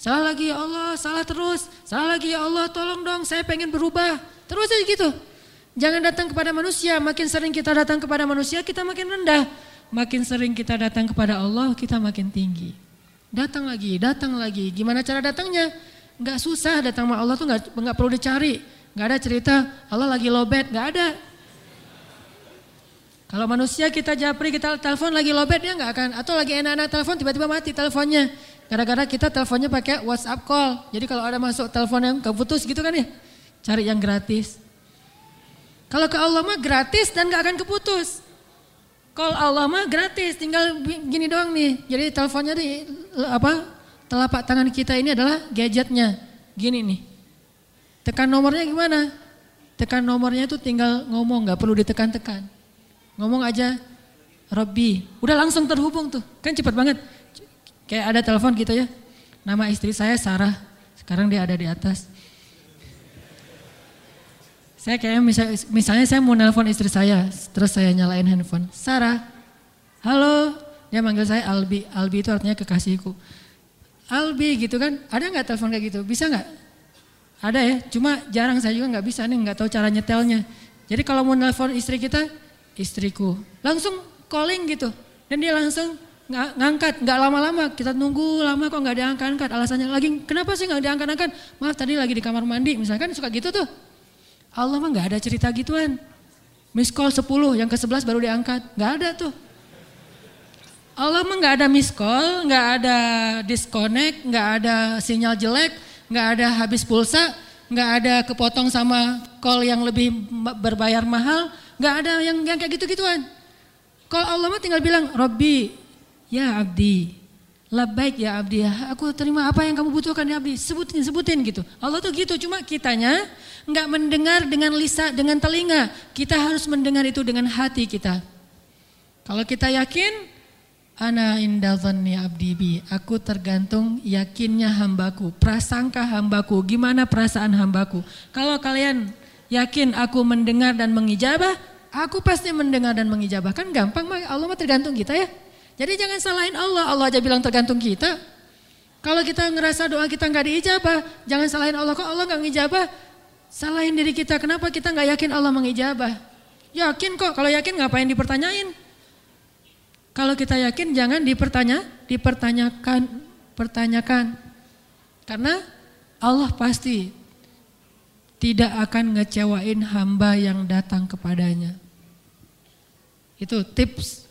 Speaker 1: Salah lagi ya Allah, salah terus. Salah lagi ya Allah, tolong dong saya pengen berubah. Terus aja gitu. Jangan datang kepada manusia, makin sering kita datang kepada manusia kita makin rendah. Makin sering kita datang kepada Allah kita makin tinggi. Datang lagi, datang lagi. Gimana cara datangnya? Enggak susah datang sama Allah tuh enggak, enggak perlu dicari. Gak ada cerita Allah lagi lobet, gak ada. Kalau manusia kita japri, kita telepon lagi lobet dia nggak akan. Atau lagi enak-enak telepon tiba-tiba mati teleponnya. Gara-gara kita teleponnya pakai WhatsApp call. Jadi kalau ada masuk telepon yang keputus gitu kan ya. Cari yang gratis. Kalau ke Allah mah gratis dan nggak akan keputus. Call Allah mah gratis, tinggal gini doang nih. Jadi teleponnya di apa telapak tangan kita ini adalah gadgetnya. Gini nih. Tekan nomornya gimana? Tekan nomornya itu tinggal ngomong, nggak perlu ditekan-tekan. Ngomong aja, Robby. Udah langsung terhubung tuh, kan cepat banget. Kayak ada telepon gitu ya. Nama istri saya Sarah, sekarang dia ada di atas. Saya kayak misalnya, misalnya saya mau nelpon istri saya, terus saya nyalain handphone. Sarah, halo, dia manggil saya Albi. Albi itu artinya kekasihku. Albi gitu kan. Ada nggak telepon kayak gitu? Bisa nggak? Ada ya, cuma jarang saya juga nggak bisa nih, nggak tahu cara nyetelnya. Jadi kalau mau nelfon istri kita, istriku, langsung calling gitu. Dan dia langsung ngangkat, nggak lama-lama. Kita nunggu lama kok nggak diangkat-angkat. Alasannya lagi, kenapa sih nggak diangkat-angkat? Maaf tadi lagi di kamar mandi, misalkan suka gitu tuh. Allah mah nggak ada cerita gituan. Miss call 10, yang ke-11 baru diangkat. Nggak ada tuh. Allah mah nggak ada miss call, nggak ada disconnect, nggak ada sinyal jelek, nggak ada habis pulsa, nggak ada kepotong sama call yang lebih berbayar mahal, nggak ada yang yang kayak gitu-gituan. Kalau Allah mah tinggal bilang, Robbi, ya abdi, baik ya abdi, aku terima apa yang kamu butuhkan ya abdi, sebutin, sebutin gitu. Allah tuh gitu, cuma kitanya nggak mendengar dengan lisa, dengan telinga. Kita harus mendengar itu dengan hati kita. Kalau kita yakin, Ana indalzanni abdi bi. Aku tergantung yakinnya hambaku, prasangka hambaku, gimana perasaan hambaku. Kalau kalian yakin aku mendengar dan mengijabah, aku pasti mendengar dan mengijabah. Kan gampang, Allah mah tergantung kita ya. Jadi jangan salahin Allah, Allah aja bilang tergantung kita. Kalau kita ngerasa doa kita nggak diijabah, jangan salahin Allah. Kok Allah nggak ngijabah? Salahin diri kita, kenapa kita nggak yakin Allah mengijabah? Yakin kok, kalau yakin ngapain dipertanyain? Kalau kita yakin jangan dipertanya, dipertanyakan, pertanyakan. Karena Allah pasti tidak akan ngecewain hamba yang datang kepadanya. Itu tips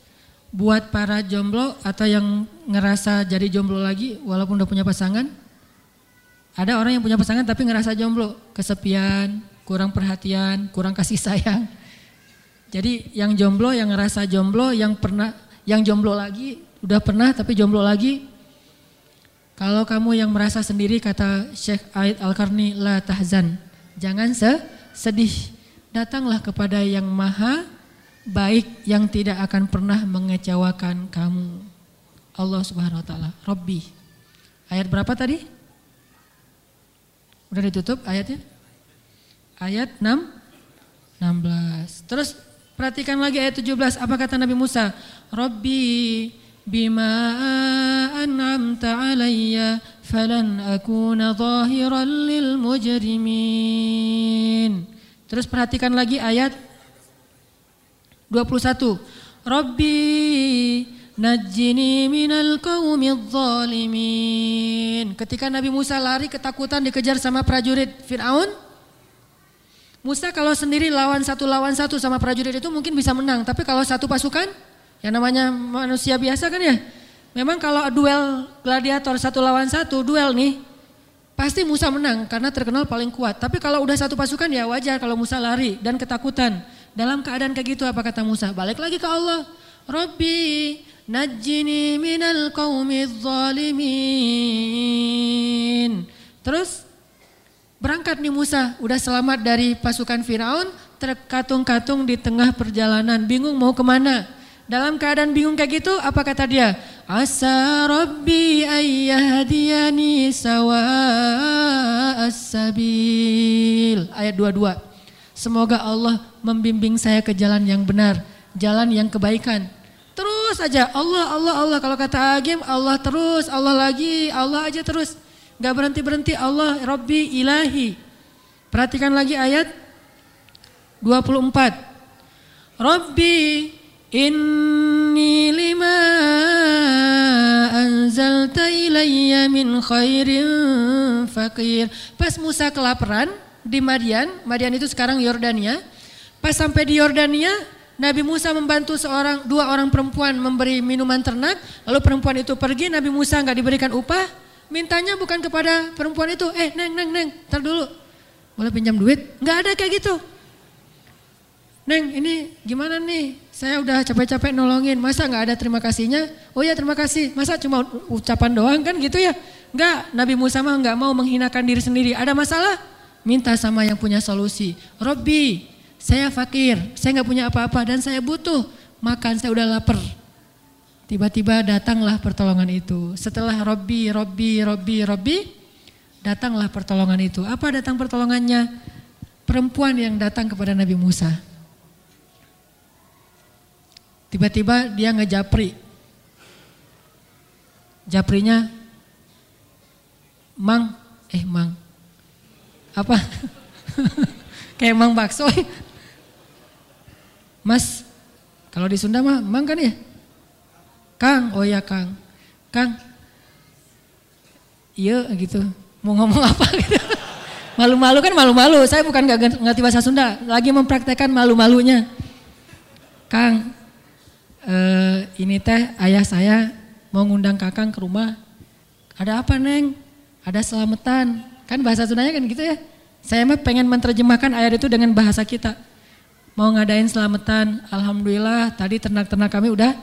Speaker 1: buat para jomblo atau yang ngerasa jadi jomblo lagi walaupun udah punya pasangan. Ada orang yang punya pasangan tapi ngerasa jomblo, kesepian, kurang perhatian, kurang kasih sayang. Jadi yang jomblo, yang ngerasa jomblo, yang pernah yang jomblo lagi, udah pernah tapi jomblo lagi. Kalau kamu yang merasa sendiri kata Syekh Aid Al-Karni la tahzan. Jangan sedih. Datanglah kepada yang maha baik yang tidak akan pernah mengecewakan kamu. Allah Subhanahu wa taala. Robbi. Ayat berapa tadi? Udah ditutup ayatnya? Ayat 6 16. Terus Perhatikan lagi ayat 17, apa kata Nabi Musa? Rabbi bima an'amta alayya falan akuna zahiran lil mujrimin. Terus perhatikan lagi ayat 21. Rabbi najjini minal qawmi zalimin. Ketika Nabi Musa lari ketakutan dikejar sama prajurit Fir'aun, Musa kalau sendiri lawan satu lawan satu sama prajurit itu mungkin bisa menang. Tapi kalau satu pasukan, yang namanya manusia biasa kan ya. Memang kalau duel gladiator satu lawan satu, duel nih, pasti Musa menang karena terkenal paling kuat. Tapi kalau udah satu pasukan ya wajar kalau Musa lari dan ketakutan. Dalam keadaan kayak gitu apa kata Musa? Balik lagi ke Allah. Robbi najjini minal qawmi zalimin. Terus Berangkat nih Musa, udah selamat dari pasukan Firaun, terkatung-katung di tengah perjalanan, bingung mau ke mana. Dalam keadaan bingung kayak gitu, apa kata dia? Asa Rabbi ayyahdiyani sawa as-sabil. Ayat 22. Semoga Allah membimbing saya ke jalan yang benar, jalan yang kebaikan. Terus aja Allah, Allah, Allah. Kalau kata Agim, Allah terus, Allah lagi, Allah aja terus. Gak berhenti-berhenti Allah Rabbi ilahi. Perhatikan lagi ayat 24. Rabbi inni lima anzalta ilayya min khairin fakir. Pas Musa kelaparan di Madian, Madian itu sekarang Yordania. Pas sampai di Yordania, Nabi Musa membantu seorang dua orang perempuan memberi minuman ternak, lalu perempuan itu pergi, Nabi Musa nggak diberikan upah, Mintanya bukan kepada perempuan itu, eh neng, neng, neng, ntar dulu. Boleh pinjam duit? Nggak ada kayak gitu. Neng, ini gimana nih? Saya udah capek-capek nolongin, masa nggak ada terima kasihnya? Oh ya terima kasih, masa cuma ucapan doang kan gitu ya? Enggak, Nabi Musa mah nggak mau menghinakan diri sendiri. Ada masalah? Minta sama yang punya solusi. Robbi, saya fakir, saya nggak punya apa-apa dan saya butuh makan, saya udah lapar. Tiba-tiba datanglah pertolongan itu. Setelah Robbi, Robbi, Robbi, Robbi, datanglah pertolongan itu. Apa datang pertolongannya? Perempuan yang datang kepada Nabi Musa. Tiba-tiba dia ngejapri. Japrinya Mang, eh Mang. Apa? Kayak Mang bakso. Mas, kalau di Sunda mah Mang kan ya? Kang, oh ya Kang. Kang, iya gitu. Mau ngomong apa gitu. Malu-malu kan malu-malu. Saya bukan gak ngerti bahasa Sunda. Lagi mempraktekkan malu-malunya. Kang, eh, ini teh ayah saya mau ngundang kakang ke rumah. Ada apa neng? Ada selamatan. Kan bahasa Sundanya kan gitu ya. Saya mah pengen menerjemahkan ayat itu dengan bahasa kita. Mau ngadain selamatan, Alhamdulillah tadi ternak-ternak kami udah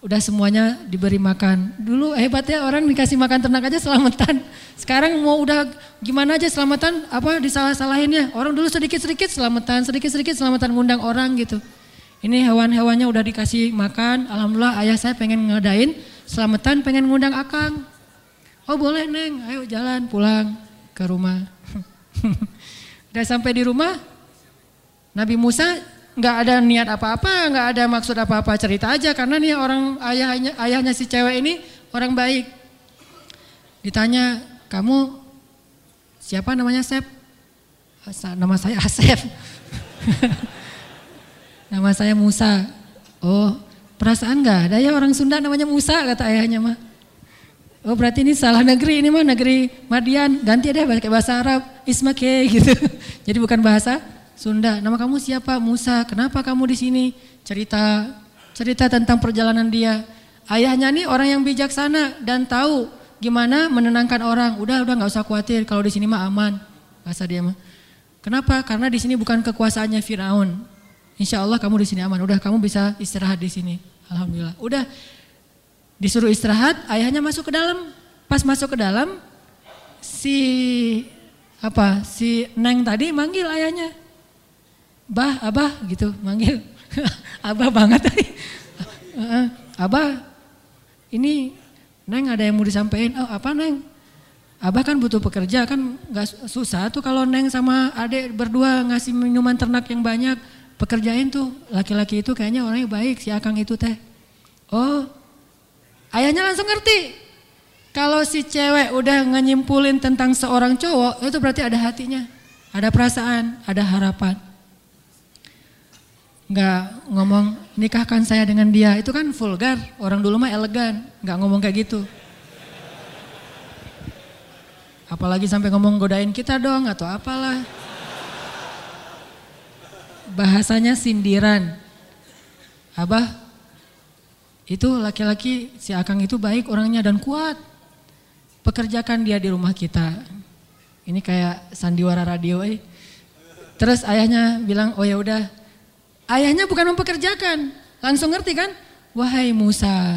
Speaker 1: udah semuanya diberi makan. Dulu hebatnya orang dikasih makan ternak aja selamatan. Sekarang mau udah gimana aja selamatan apa disalah-salahinnya. Orang dulu sedikit-sedikit selamatan, sedikit-sedikit selamatan ngundang orang gitu. Ini hewan-hewannya udah dikasih makan. Alhamdulillah ayah saya pengen ngadain selamatan, pengen ngundang akang. Oh boleh neng, ayo jalan pulang ke rumah. udah sampai di rumah, Nabi Musa nggak ada niat apa-apa, nggak ada maksud apa-apa cerita aja karena nih orang ayahnya ayahnya si cewek ini orang baik. Ditanya, kamu siapa namanya Sep? Nama saya Asep. Nama saya Musa. Oh, perasaan nggak ada ya orang Sunda namanya Musa kata ayahnya mah. Oh berarti ini salah negeri, ini mah negeri Madian, ganti deh pakai bahasa Arab, Ismake gitu. Jadi bukan bahasa Sunda. Nama kamu siapa? Musa. Kenapa kamu di sini? Cerita cerita tentang perjalanan dia. Ayahnya nih orang yang bijaksana dan tahu gimana menenangkan orang. Udah udah nggak usah khawatir kalau di sini mah aman. Bahasa dia mah. Kenapa? Karena di sini bukan kekuasaannya Firaun. Insya Allah kamu di sini aman. Udah kamu bisa istirahat di sini. Alhamdulillah. Udah disuruh istirahat. Ayahnya masuk ke dalam. Pas masuk ke dalam, si apa si Neng tadi manggil ayahnya bah abah gitu manggil abah banget abah ini neng ada yang mau disampaikan oh apa neng abah kan butuh pekerja kan nggak susah tuh kalau neng sama adek berdua ngasih minuman ternak yang banyak pekerjain tuh laki-laki itu kayaknya orangnya baik si akang itu teh. Oh ayahnya langsung ngerti. Kalau si cewek udah nyimpulin tentang seorang cowok itu berarti ada hatinya ada perasaan ada harapan. Nggak ngomong nikahkan saya dengan dia. Itu kan vulgar orang dulu mah elegan nggak ngomong kayak gitu. Apalagi sampai ngomong godain kita dong atau apalah bahasanya sindiran abah itu laki-laki si akang itu baik orangnya dan kuat pekerjakan dia di rumah kita ini kayak sandiwara radio eh terus ayahnya bilang oh ya udah Ayahnya bukan mempekerjakan, langsung ngerti kan? Wahai Musa,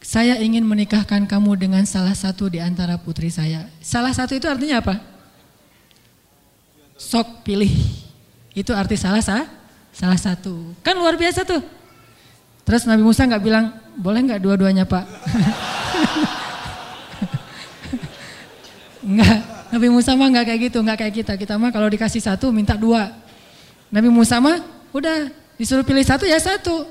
Speaker 1: saya ingin menikahkan kamu dengan salah satu di antara putri saya. Salah satu itu artinya apa? Sok pilih. Itu arti salah sah? Salah satu. Kan luar biasa tuh. Terus Nabi Musa nggak bilang, boleh nggak dua-duanya pak? Enggak, Nabi Musa mah nggak kayak gitu, nggak kayak kita. Kita mah kalau dikasih satu minta dua. Nabi Musa mah udah disuruh pilih satu ya satu.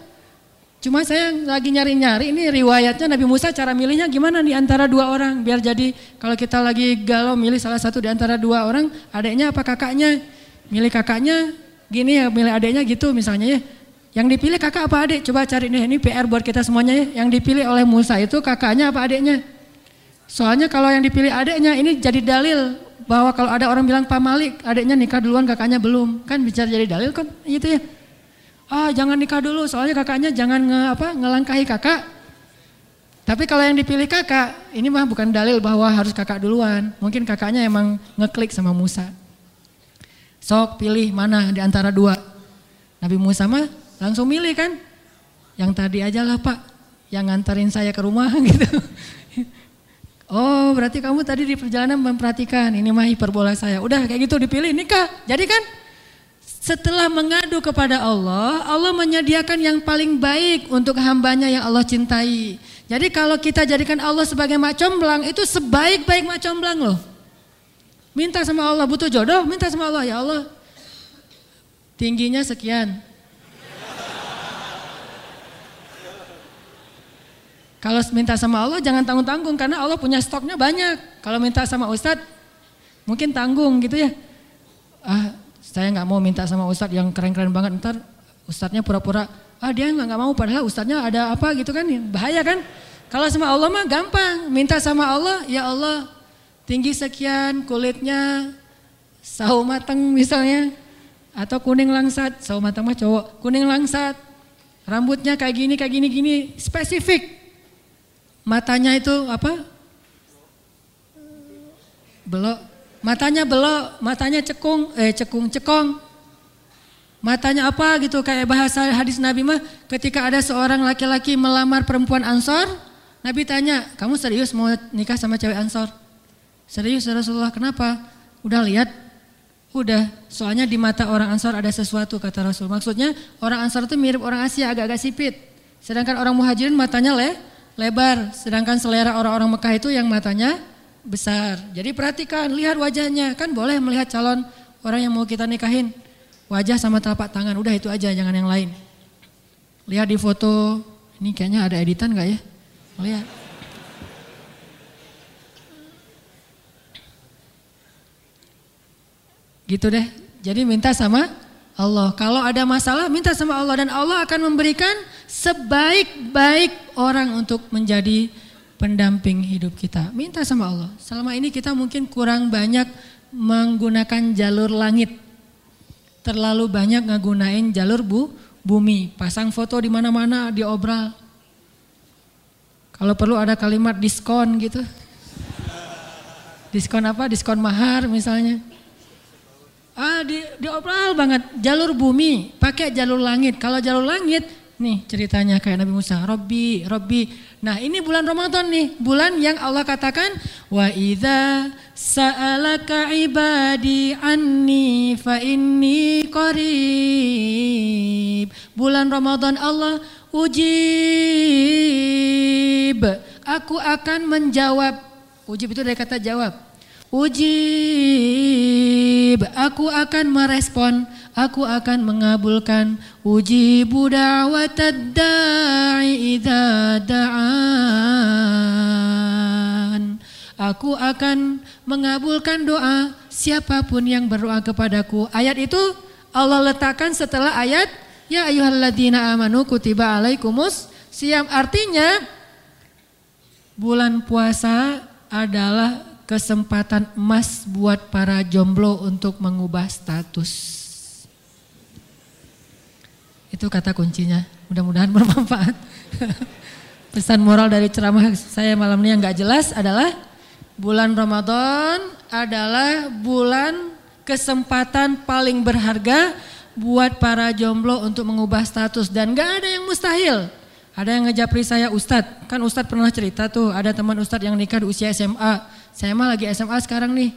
Speaker 1: Cuma saya lagi nyari-nyari ini riwayatnya Nabi Musa cara milihnya gimana di antara dua orang biar jadi kalau kita lagi galau milih salah satu di antara dua orang adiknya apa kakaknya milih kakaknya gini ya milih adiknya gitu misalnya ya. Yang dipilih kakak apa adik? Coba cari nih ini PR buat kita semuanya ya. Yang dipilih oleh Musa itu kakaknya apa adiknya? Soalnya kalau yang dipilih adiknya ini jadi dalil bahwa kalau ada orang bilang Pak Malik adiknya nikah duluan kakaknya belum. Kan bicara jadi dalil kan? Gitu ya. Ah jangan nikah dulu soalnya kakaknya jangan nge, apa ngelangkahi kakak. Tapi kalau yang dipilih kakak ini mah bukan dalil bahwa harus kakak duluan. Mungkin kakaknya emang ngeklik sama Musa sok pilih mana di antara dua Nabi Musa mah langsung milih kan yang tadi aja lah pak yang nganterin saya ke rumah gitu Oh berarti kamu tadi di perjalanan memperhatikan ini mah hiperbola saya. Udah kayak gitu dipilih nikah. Jadi kan setelah mengadu kepada Allah, Allah menyediakan yang paling baik untuk hambanya yang Allah cintai. Jadi kalau kita jadikan Allah sebagai mak comblang itu sebaik-baik mak comblang loh. Minta sama Allah butuh jodoh, minta sama Allah ya Allah. Tingginya sekian. Kalau minta sama Allah jangan tanggung-tanggung karena Allah punya stoknya banyak. Kalau minta sama Ustadz mungkin tanggung gitu ya. Ah saya nggak mau minta sama Ustadz yang keren-keren banget ntar Ustadznya pura-pura ah dia nggak mau padahal Ustadznya ada apa gitu kan bahaya kan. Kalau sama Allah mah gampang minta sama Allah ya Allah tinggi sekian kulitnya sawo mateng misalnya atau kuning langsat sawo mateng mah cowok kuning langsat rambutnya kayak gini kayak gini gini spesifik matanya itu apa? Belok. Matanya belok, matanya cekung, eh cekung, cekong. Matanya apa gitu kayak bahasa hadis Nabi mah ketika ada seorang laki-laki melamar perempuan Ansor, Nabi tanya, "Kamu serius mau nikah sama cewek Ansor?" "Serius Rasulullah, kenapa?" "Udah lihat?" "Udah, soalnya di mata orang Ansor ada sesuatu," kata Rasul. Maksudnya orang Ansor itu mirip orang Asia, agak-agak sipit. Sedangkan orang Muhajirin matanya le, lebar, sedangkan selera orang-orang Mekah itu yang matanya besar. Jadi perhatikan, lihat wajahnya, kan boleh melihat calon orang yang mau kita nikahin. Wajah sama telapak tangan, udah itu aja, jangan yang lain. Lihat di foto, ini kayaknya ada editan gak ya? Lihat. Gitu deh. Jadi minta sama Allah. Kalau ada masalah minta sama Allah dan Allah akan memberikan sebaik-baik orang untuk menjadi pendamping hidup kita. Minta sama Allah. Selama ini kita mungkin kurang banyak menggunakan jalur langit. Terlalu banyak ngegunain jalur bu, bumi. Pasang foto di mana-mana, diobral. Kalau perlu ada kalimat diskon gitu. Diskon apa? Diskon mahar misalnya. Ah, di, diobrol banget jalur bumi, pakai jalur langit. Kalau jalur langit, nih ceritanya kayak Nabi Musa, Robbi, Robbi. Nah ini bulan Ramadan nih, bulan yang Allah katakan, wa idza sa'alaka ibadi anni fa inni qarib. Bulan Ramadan Allah ujib. Aku akan menjawab. Ujib itu dari kata jawab Ujib, aku akan merespon, aku akan mengabulkan. Ujibu da'i idza da'an. Aku akan mengabulkan doa siapa pun yang berdoa kepadaku. Ayat itu Allah letakkan setelah ayat Ya ayyuhalladzina amanu kutiba alaikumus siam artinya bulan puasa adalah kesempatan emas buat para jomblo untuk mengubah status. Itu kata kuncinya. Mudah-mudahan bermanfaat. Pesan moral dari ceramah saya malam ini yang gak jelas adalah bulan Ramadan adalah bulan kesempatan paling berharga buat para jomblo untuk mengubah status dan gak ada yang mustahil. Ada yang ngejapri saya Ustadz, kan Ustadz pernah cerita tuh ada teman Ustadz yang nikah di usia SMA saya mah lagi SMA sekarang nih.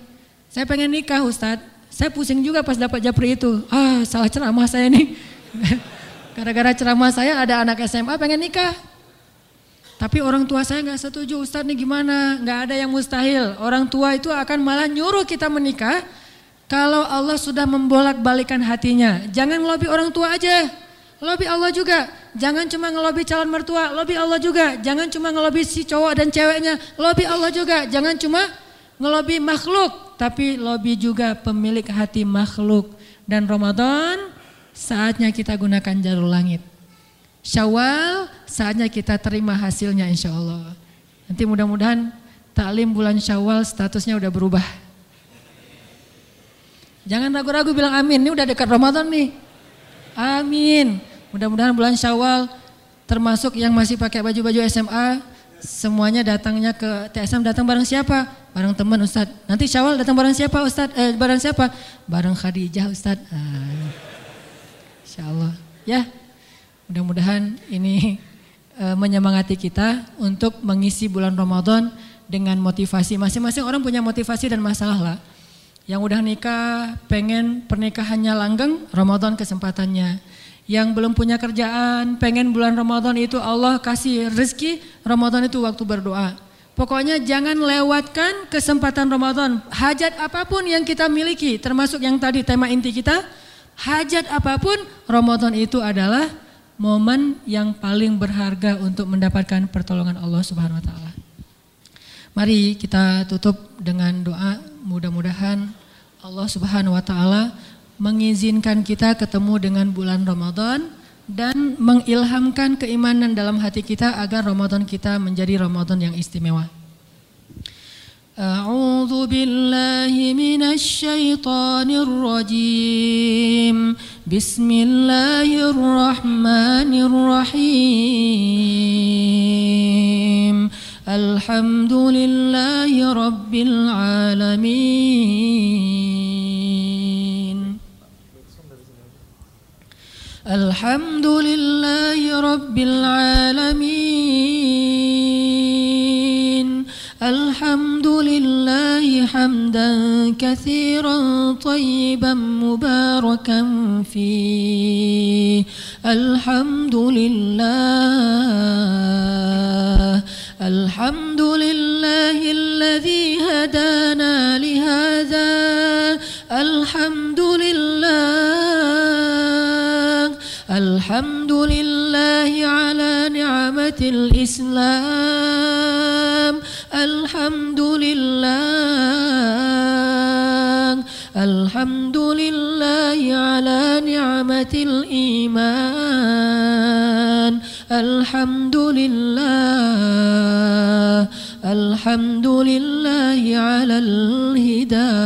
Speaker 1: Saya pengen nikah Ustadz. Saya pusing juga pas dapat japri itu. Ah salah ceramah saya nih. Gara-gara ceramah saya ada anak SMA pengen nikah. Tapi orang tua saya nggak setuju Ustadz nih gimana? Nggak ada yang mustahil. Orang tua itu akan malah nyuruh kita menikah. Kalau Allah sudah membolak-balikan hatinya. Jangan ngelobi orang tua aja. Lobby Allah juga. Jangan cuma ngelobi calon mertua, lobby Allah juga. Jangan cuma ngelobi si cowok dan ceweknya, lobby Allah juga. Jangan cuma ngelobi makhluk, tapi lobby juga pemilik hati makhluk. Dan Ramadan saatnya kita gunakan jalur langit. Syawal saatnya kita terima hasilnya insya Allah. Nanti mudah-mudahan taklim bulan Syawal statusnya udah berubah. Jangan ragu-ragu bilang amin, ini udah dekat Ramadan nih. Amin. Mudah-mudahan bulan Syawal termasuk yang masih pakai baju-baju SMA semuanya datangnya ke TSM datang bareng siapa? Bareng teman Ustad. Nanti Syawal datang bareng siapa Ustad? Eh, bareng siapa? Bareng Khadijah Ustad. Ah. Insya Allah. Ya, mudah-mudahan ini e, menyemangati kita untuk mengisi bulan Ramadan dengan motivasi. Masing-masing orang punya motivasi dan masalah lah. Yang udah nikah pengen pernikahannya langgeng, Ramadan kesempatannya. Yang belum punya kerjaan, pengen bulan Ramadan itu Allah kasih rezeki, Ramadan itu waktu berdoa. Pokoknya jangan lewatkan kesempatan Ramadan. Hajat apa pun yang kita miliki, termasuk yang tadi tema inti kita, hajat apa pun, Ramadan itu adalah momen yang paling berharga untuk mendapatkan pertolongan Allah Subhanahu wa taala. Mari kita tutup dengan doa mudah-mudahan Allah Subhanahu wa taala mengizinkan kita ketemu dengan bulan Ramadan dan mengilhamkan keimanan dalam hati kita agar Ramadan kita menjadi Ramadan yang istimewa. أعوذ بالله من الشيطان الرجيم بسم الله الرحمن الرحيم الحمد لله رب العالمين. الحمد لله رب العالمين. الحمد لله حمدا كثيرا طيبا مباركا فيه. الحمد لله الحمد لله الذي هدانا لهذا. الحمد لله. الحمد لله على نعمة الإسلام. الحمد لله. الحمد لله على نعمة الإيمان. الحمد لله الحمد لله على الهداية.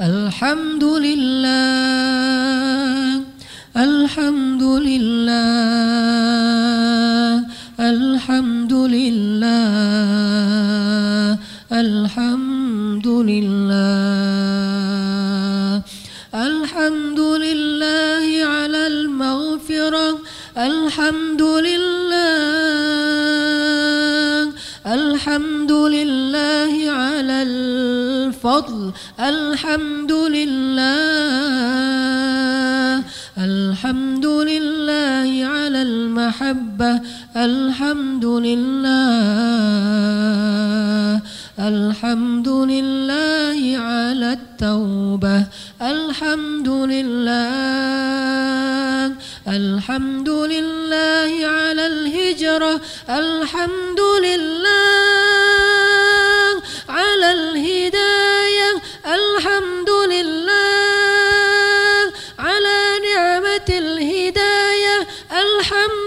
Speaker 1: الحمد لله الحمد لله الحمد لله الحمد لله الحمد لله. المغفرة الحمد لله. الحمد لله على الفضل. الحمد لله. الحمد لله على المحبة. الحمد لله. الحمد لله على التوبة. الحمد لله الحمد لله على الهجرة. الحمد لله على الهداية. الحمد لله على نعمة الهداية. الحمد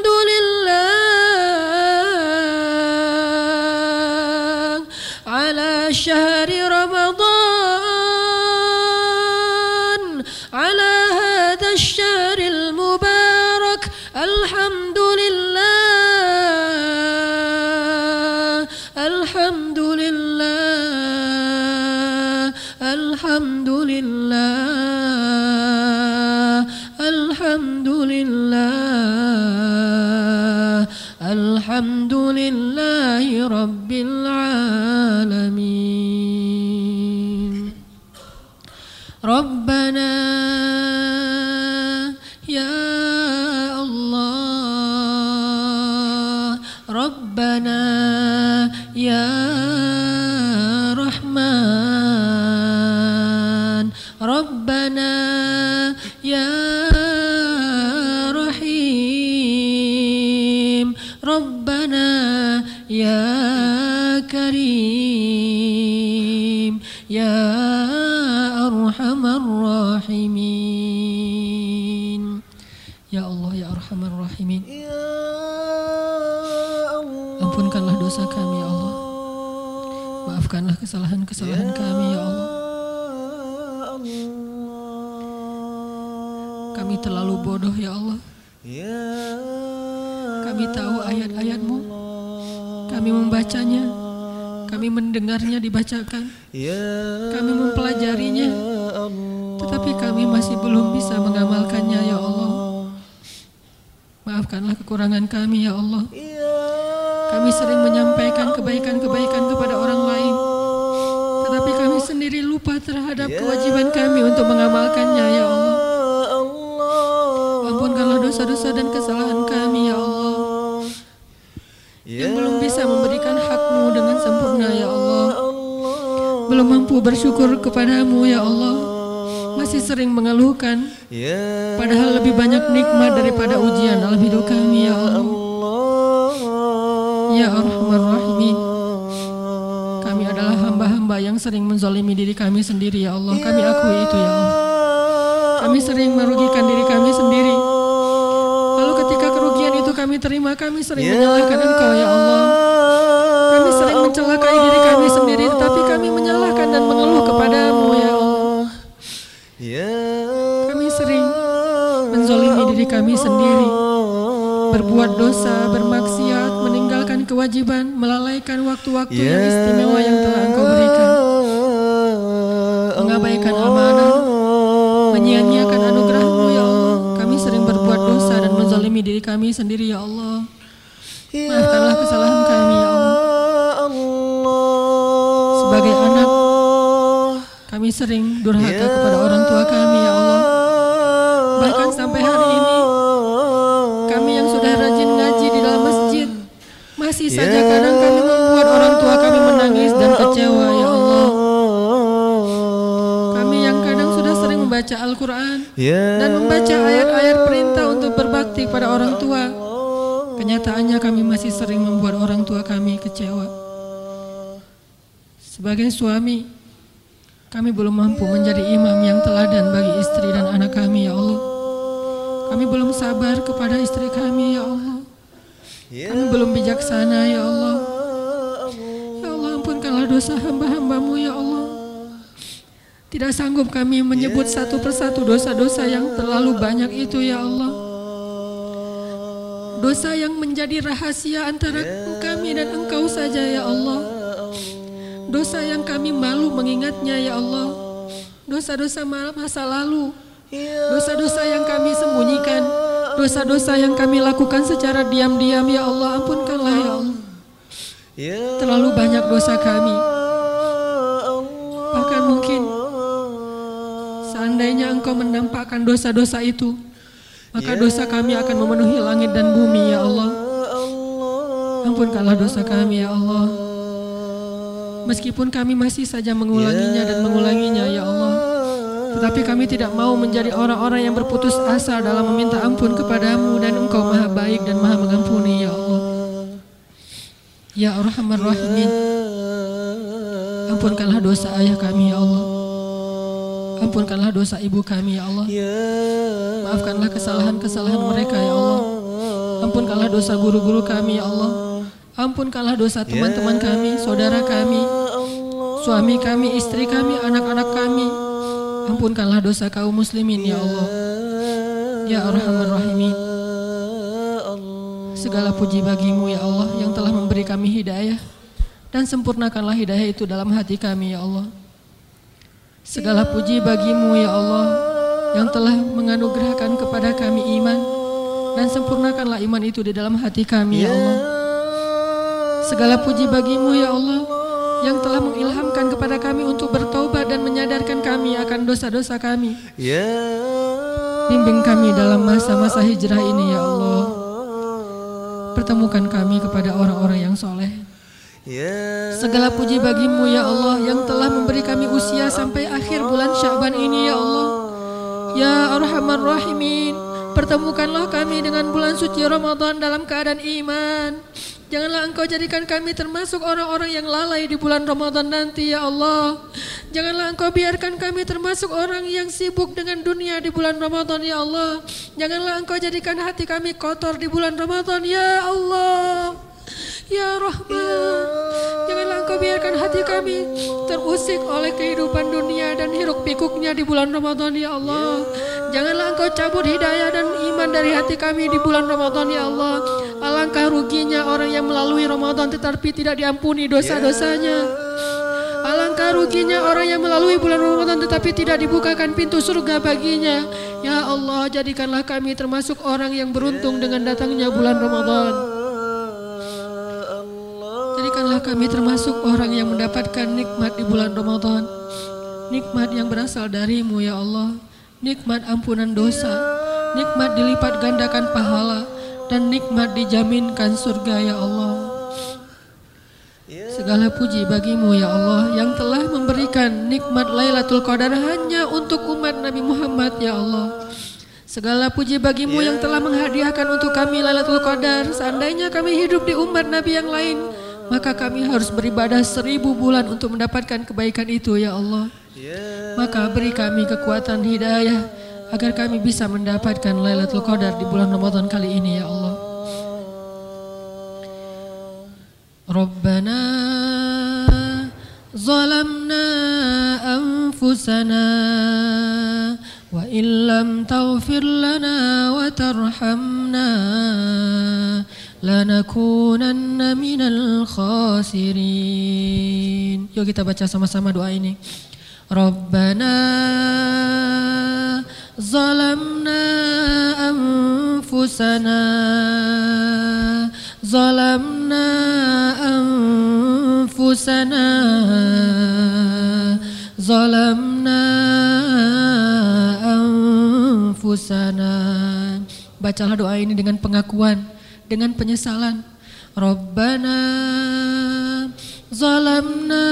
Speaker 1: menzolimi diri kami sendiri, berbuat dosa, bermaksiat, meninggalkan kewajiban, melalaikan waktu-waktu yang istimewa yang telah Engkau berikan, mengabaikan amanah, menyia-nyiakan anugerahmu ya Allah. Kami sering berbuat dosa dan menzalimi diri kami sendiri ya Allah. Maafkanlah kesalahan kami ya Allah. Sebagai anak, kami sering durhaka kepada orang tua kami ya Allah. Bahkan sampai hari ini, kami yang sudah rajin ngaji di dalam masjid, masih saja kadang kami membuat orang tua kami menangis dan kecewa ya Allah. Kami yang kadang sudah sering membaca Al-Quran dan membaca ayat-ayat perintah untuk berbakti kepada orang tua. Kenyataannya kami masih sering membuat orang tua kami kecewa. Sebagai suami, kami belum mampu menjadi imam yang teladan bagi istri dan anak kami ya Allah. Kami belum sabar kepada istri kami ya Allah. Kami belum bijaksana ya Allah. Ya Allah ampunkanlah dosa hamba-hambamu ya Allah. Tidak sanggup kami menyebut satu persatu dosa-dosa yang terlalu banyak itu ya Allah. Dosa yang menjadi rahasia antara kami dan engkau saja ya Allah. Dosa yang kami malu mengingatnya ya Allah. Dosa-dosa masa lalu. Dosa-dosa yang kami sembunyikan. Dosa-dosa yang kami lakukan secara diam-diam ya Allah. Ampunkanlah ya Allah. Terlalu banyak dosa kami. Bahkan mungkin seandainya engkau menampakkan dosa-dosa itu. Maka dosa kami akan memenuhi langit dan bumi ya Allah. Ampunkanlah dosa kami ya Allah. Meskipun kami masih saja mengulanginya dan mengulanginya ya Allah. Tetapi kami tidak mau menjadi orang-orang yang berputus asa dalam meminta ampun kepadamu dan engkau maha baik dan maha mengampuni ya Allah. Ya Arhamar Rahimin. Ampunkanlah dosa ayah kami ya Allah. Ampunkanlah dosa ibu kami ya Allah. Maafkanlah kesalahan-kesalahan mereka ya Allah. Ampunkanlah dosa guru-guru kami ya Allah. Ampunkanlah dosa teman-teman kami, saudara kami, suami kami, istri kami, anak-anak kami. Ampunkanlah dosa kaum muslimin ya Allah. Ya Arhamar Rahimin. Segala puji bagimu ya Allah yang telah memberi kami hidayah. Dan sempurnakanlah hidayah itu dalam hati kami ya Allah. Segala puji bagimu ya Allah yang telah menganugerahkan kepada kami iman. Dan sempurnakanlah iman itu di dalam hati kami ya Allah. Segala puji bagimu ya Allah yang telah mengilhamkan kepada kami untuk bertaubat dan menyadarkan kami akan dosa-dosa kami. Bimbing kami dalam masa-masa hijrah ini ya Allah. Pertemukan kami kepada orang-orang yang soleh. Segala puji bagimu ya Allah yang telah memberi kami usia sampai akhir bulan Syaban ini ya Allah. Ya Arhamar Rahimin, pertemukanlah kami dengan bulan suci Ramadan dalam keadaan iman. Janganlah engkau jadikan kami termasuk orang-orang yang lalai di bulan Ramadan nanti ya Allah. Janganlah engkau biarkan kami termasuk orang yang sibuk dengan dunia di bulan Ramadan ya Allah. Janganlah engkau jadikan hati kami kotor di bulan Ramadan ya Allah. Ya Rahman, janganlah engkau biarkan hati kami terusik oleh kehidupan dunia dan hiruk pikuknya di bulan Ramadan ya Allah. Janganlah engkau cabut hidayah dan iman dari hati kami di bulan Ramadan ya Allah. Alangkah ruginya orang yang melalui Ramadan tetapi tidak diampuni dosa-dosanya. Alangkah ruginya orang yang melalui bulan Ramadan tetapi tidak dibukakan pintu surga baginya. Ya Allah, jadikanlah kami termasuk orang yang beruntung dengan datangnya bulan Ramadan. Jadikanlah kami termasuk orang yang mendapatkan nikmat di bulan Ramadan. Nikmat yang berasal darimu ya Allah. Nikmat ampunan dosa. Nikmat dilipat gandakan pahala. Dan nikmat dijaminkan surga ya Allah. Segala puji bagimu ya Allah yang telah memberikan nikmat Lailatul Qadar hanya untuk umat Nabi Muhammad ya Allah. Segala puji bagimu yang telah menghadiahkan untuk kami Lailatul Qadar. Seandainya kami hidup di umat Nabi yang lain, maka kami harus beribadah seribu bulan untuk mendapatkan kebaikan itu ya Allah. Maka beri kami kekuatan hidayah agar kami bisa mendapatkan Lailatul Qadar di bulan Ramadan kali ini ya Allah. Rabbana zalamna anfusana wa illam taghfir lana wa tarhamna minal khasirin. Yuk kita baca sama-sama doa ini. Rabbana zalamna anfusana zalamna anfusana zalamna anfusana bacalah doa ini dengan pengakuan dengan penyesalan Rabbana zalamna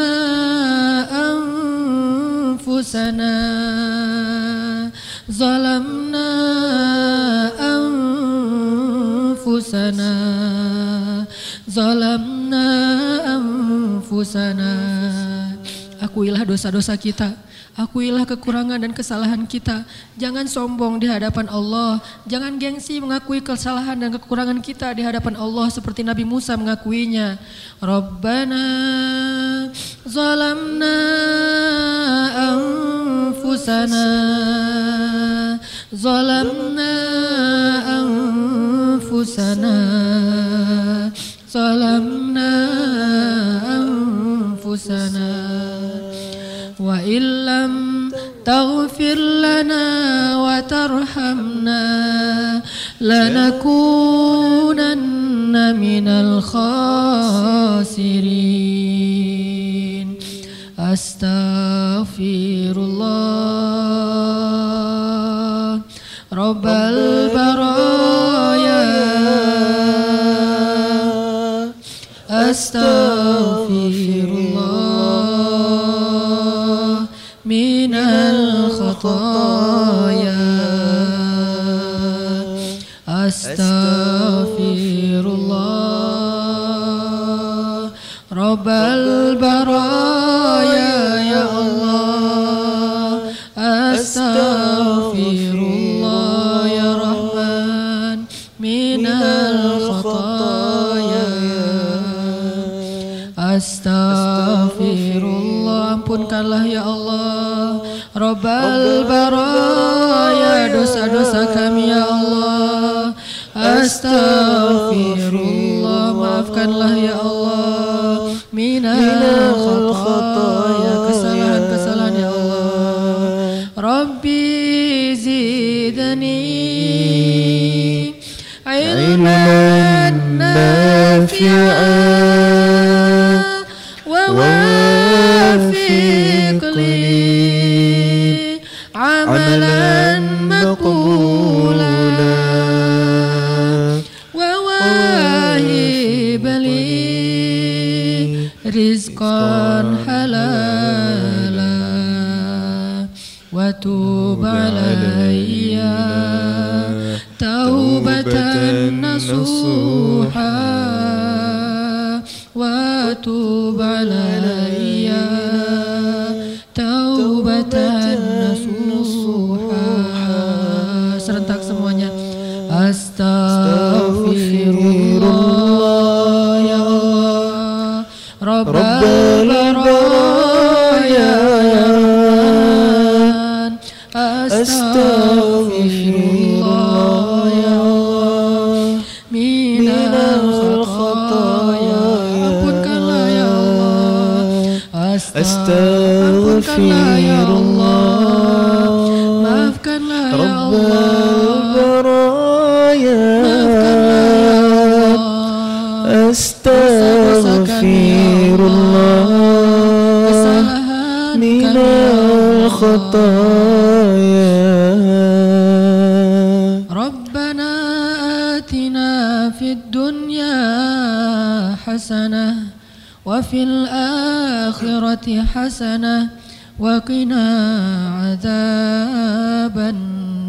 Speaker 1: anfusana zalamna anfusana zalamna anfusana akuilah dosa-dosa kita Akuilah kekurangan dan kesalahan kita. Jangan sombong di hadapan Allah. Jangan gengsi mengakui kesalahan dan kekurangan kita di hadapan Allah seperti Nabi Musa mengakuinya. Rabbana zalamna anfusana zalamna anfusana zalamna anfusana وإن لم تغفر لنا وترحمنا لنكونن من الخاسرين. أستغفر الله. رب البرايا. أستغفر الخطايا أستغفر الله رب البرايا يا الله أستغفر الله يا رحمن من الخطايا Astaghfirullah Ampunkanlah ya Allah Rabbal baraya Dosa-dosa kami ya Allah. Astaghfirullah Maafkanlah ya Allah. Minal khataya Kesalahan-kesalahan ya Allah. Rabbi zidani Ilman nafi'an وتوب علي
Speaker 2: أستغفر الله
Speaker 1: رب
Speaker 2: البرايا
Speaker 1: استغفر الله من
Speaker 2: الخطايا
Speaker 1: ربنا آتنا في الدنيا حسنة وفي الآخرة حسنة وقنا عذاب النار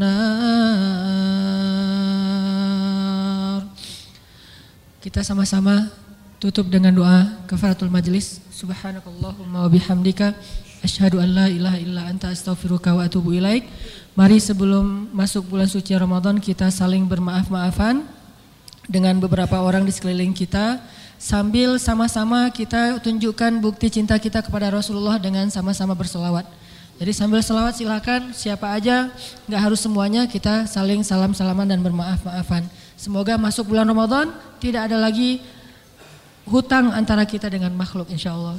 Speaker 1: Kita sama-sama tutup dengan doa kafaratul majlis. Subhanakallahumma wa bihamdika asyhadu an la ilaha illa anta astaghfiruka wa atubu ilaik. Mari sebelum masuk bulan suci Ramadan kita saling bermaaf-maafan dengan beberapa orang di sekeliling kita sambil sama-sama kita tunjukkan bukti cinta kita kepada Rasulullah dengan sama-sama berselawat. Jadi sambil selawat silakan siapa aja, nggak harus semuanya kita saling salam-salaman dan bermaaf-maafan. Semoga masuk bulan Ramadan tidak ada lagi hutang antara kita dengan makhluk insya Allah.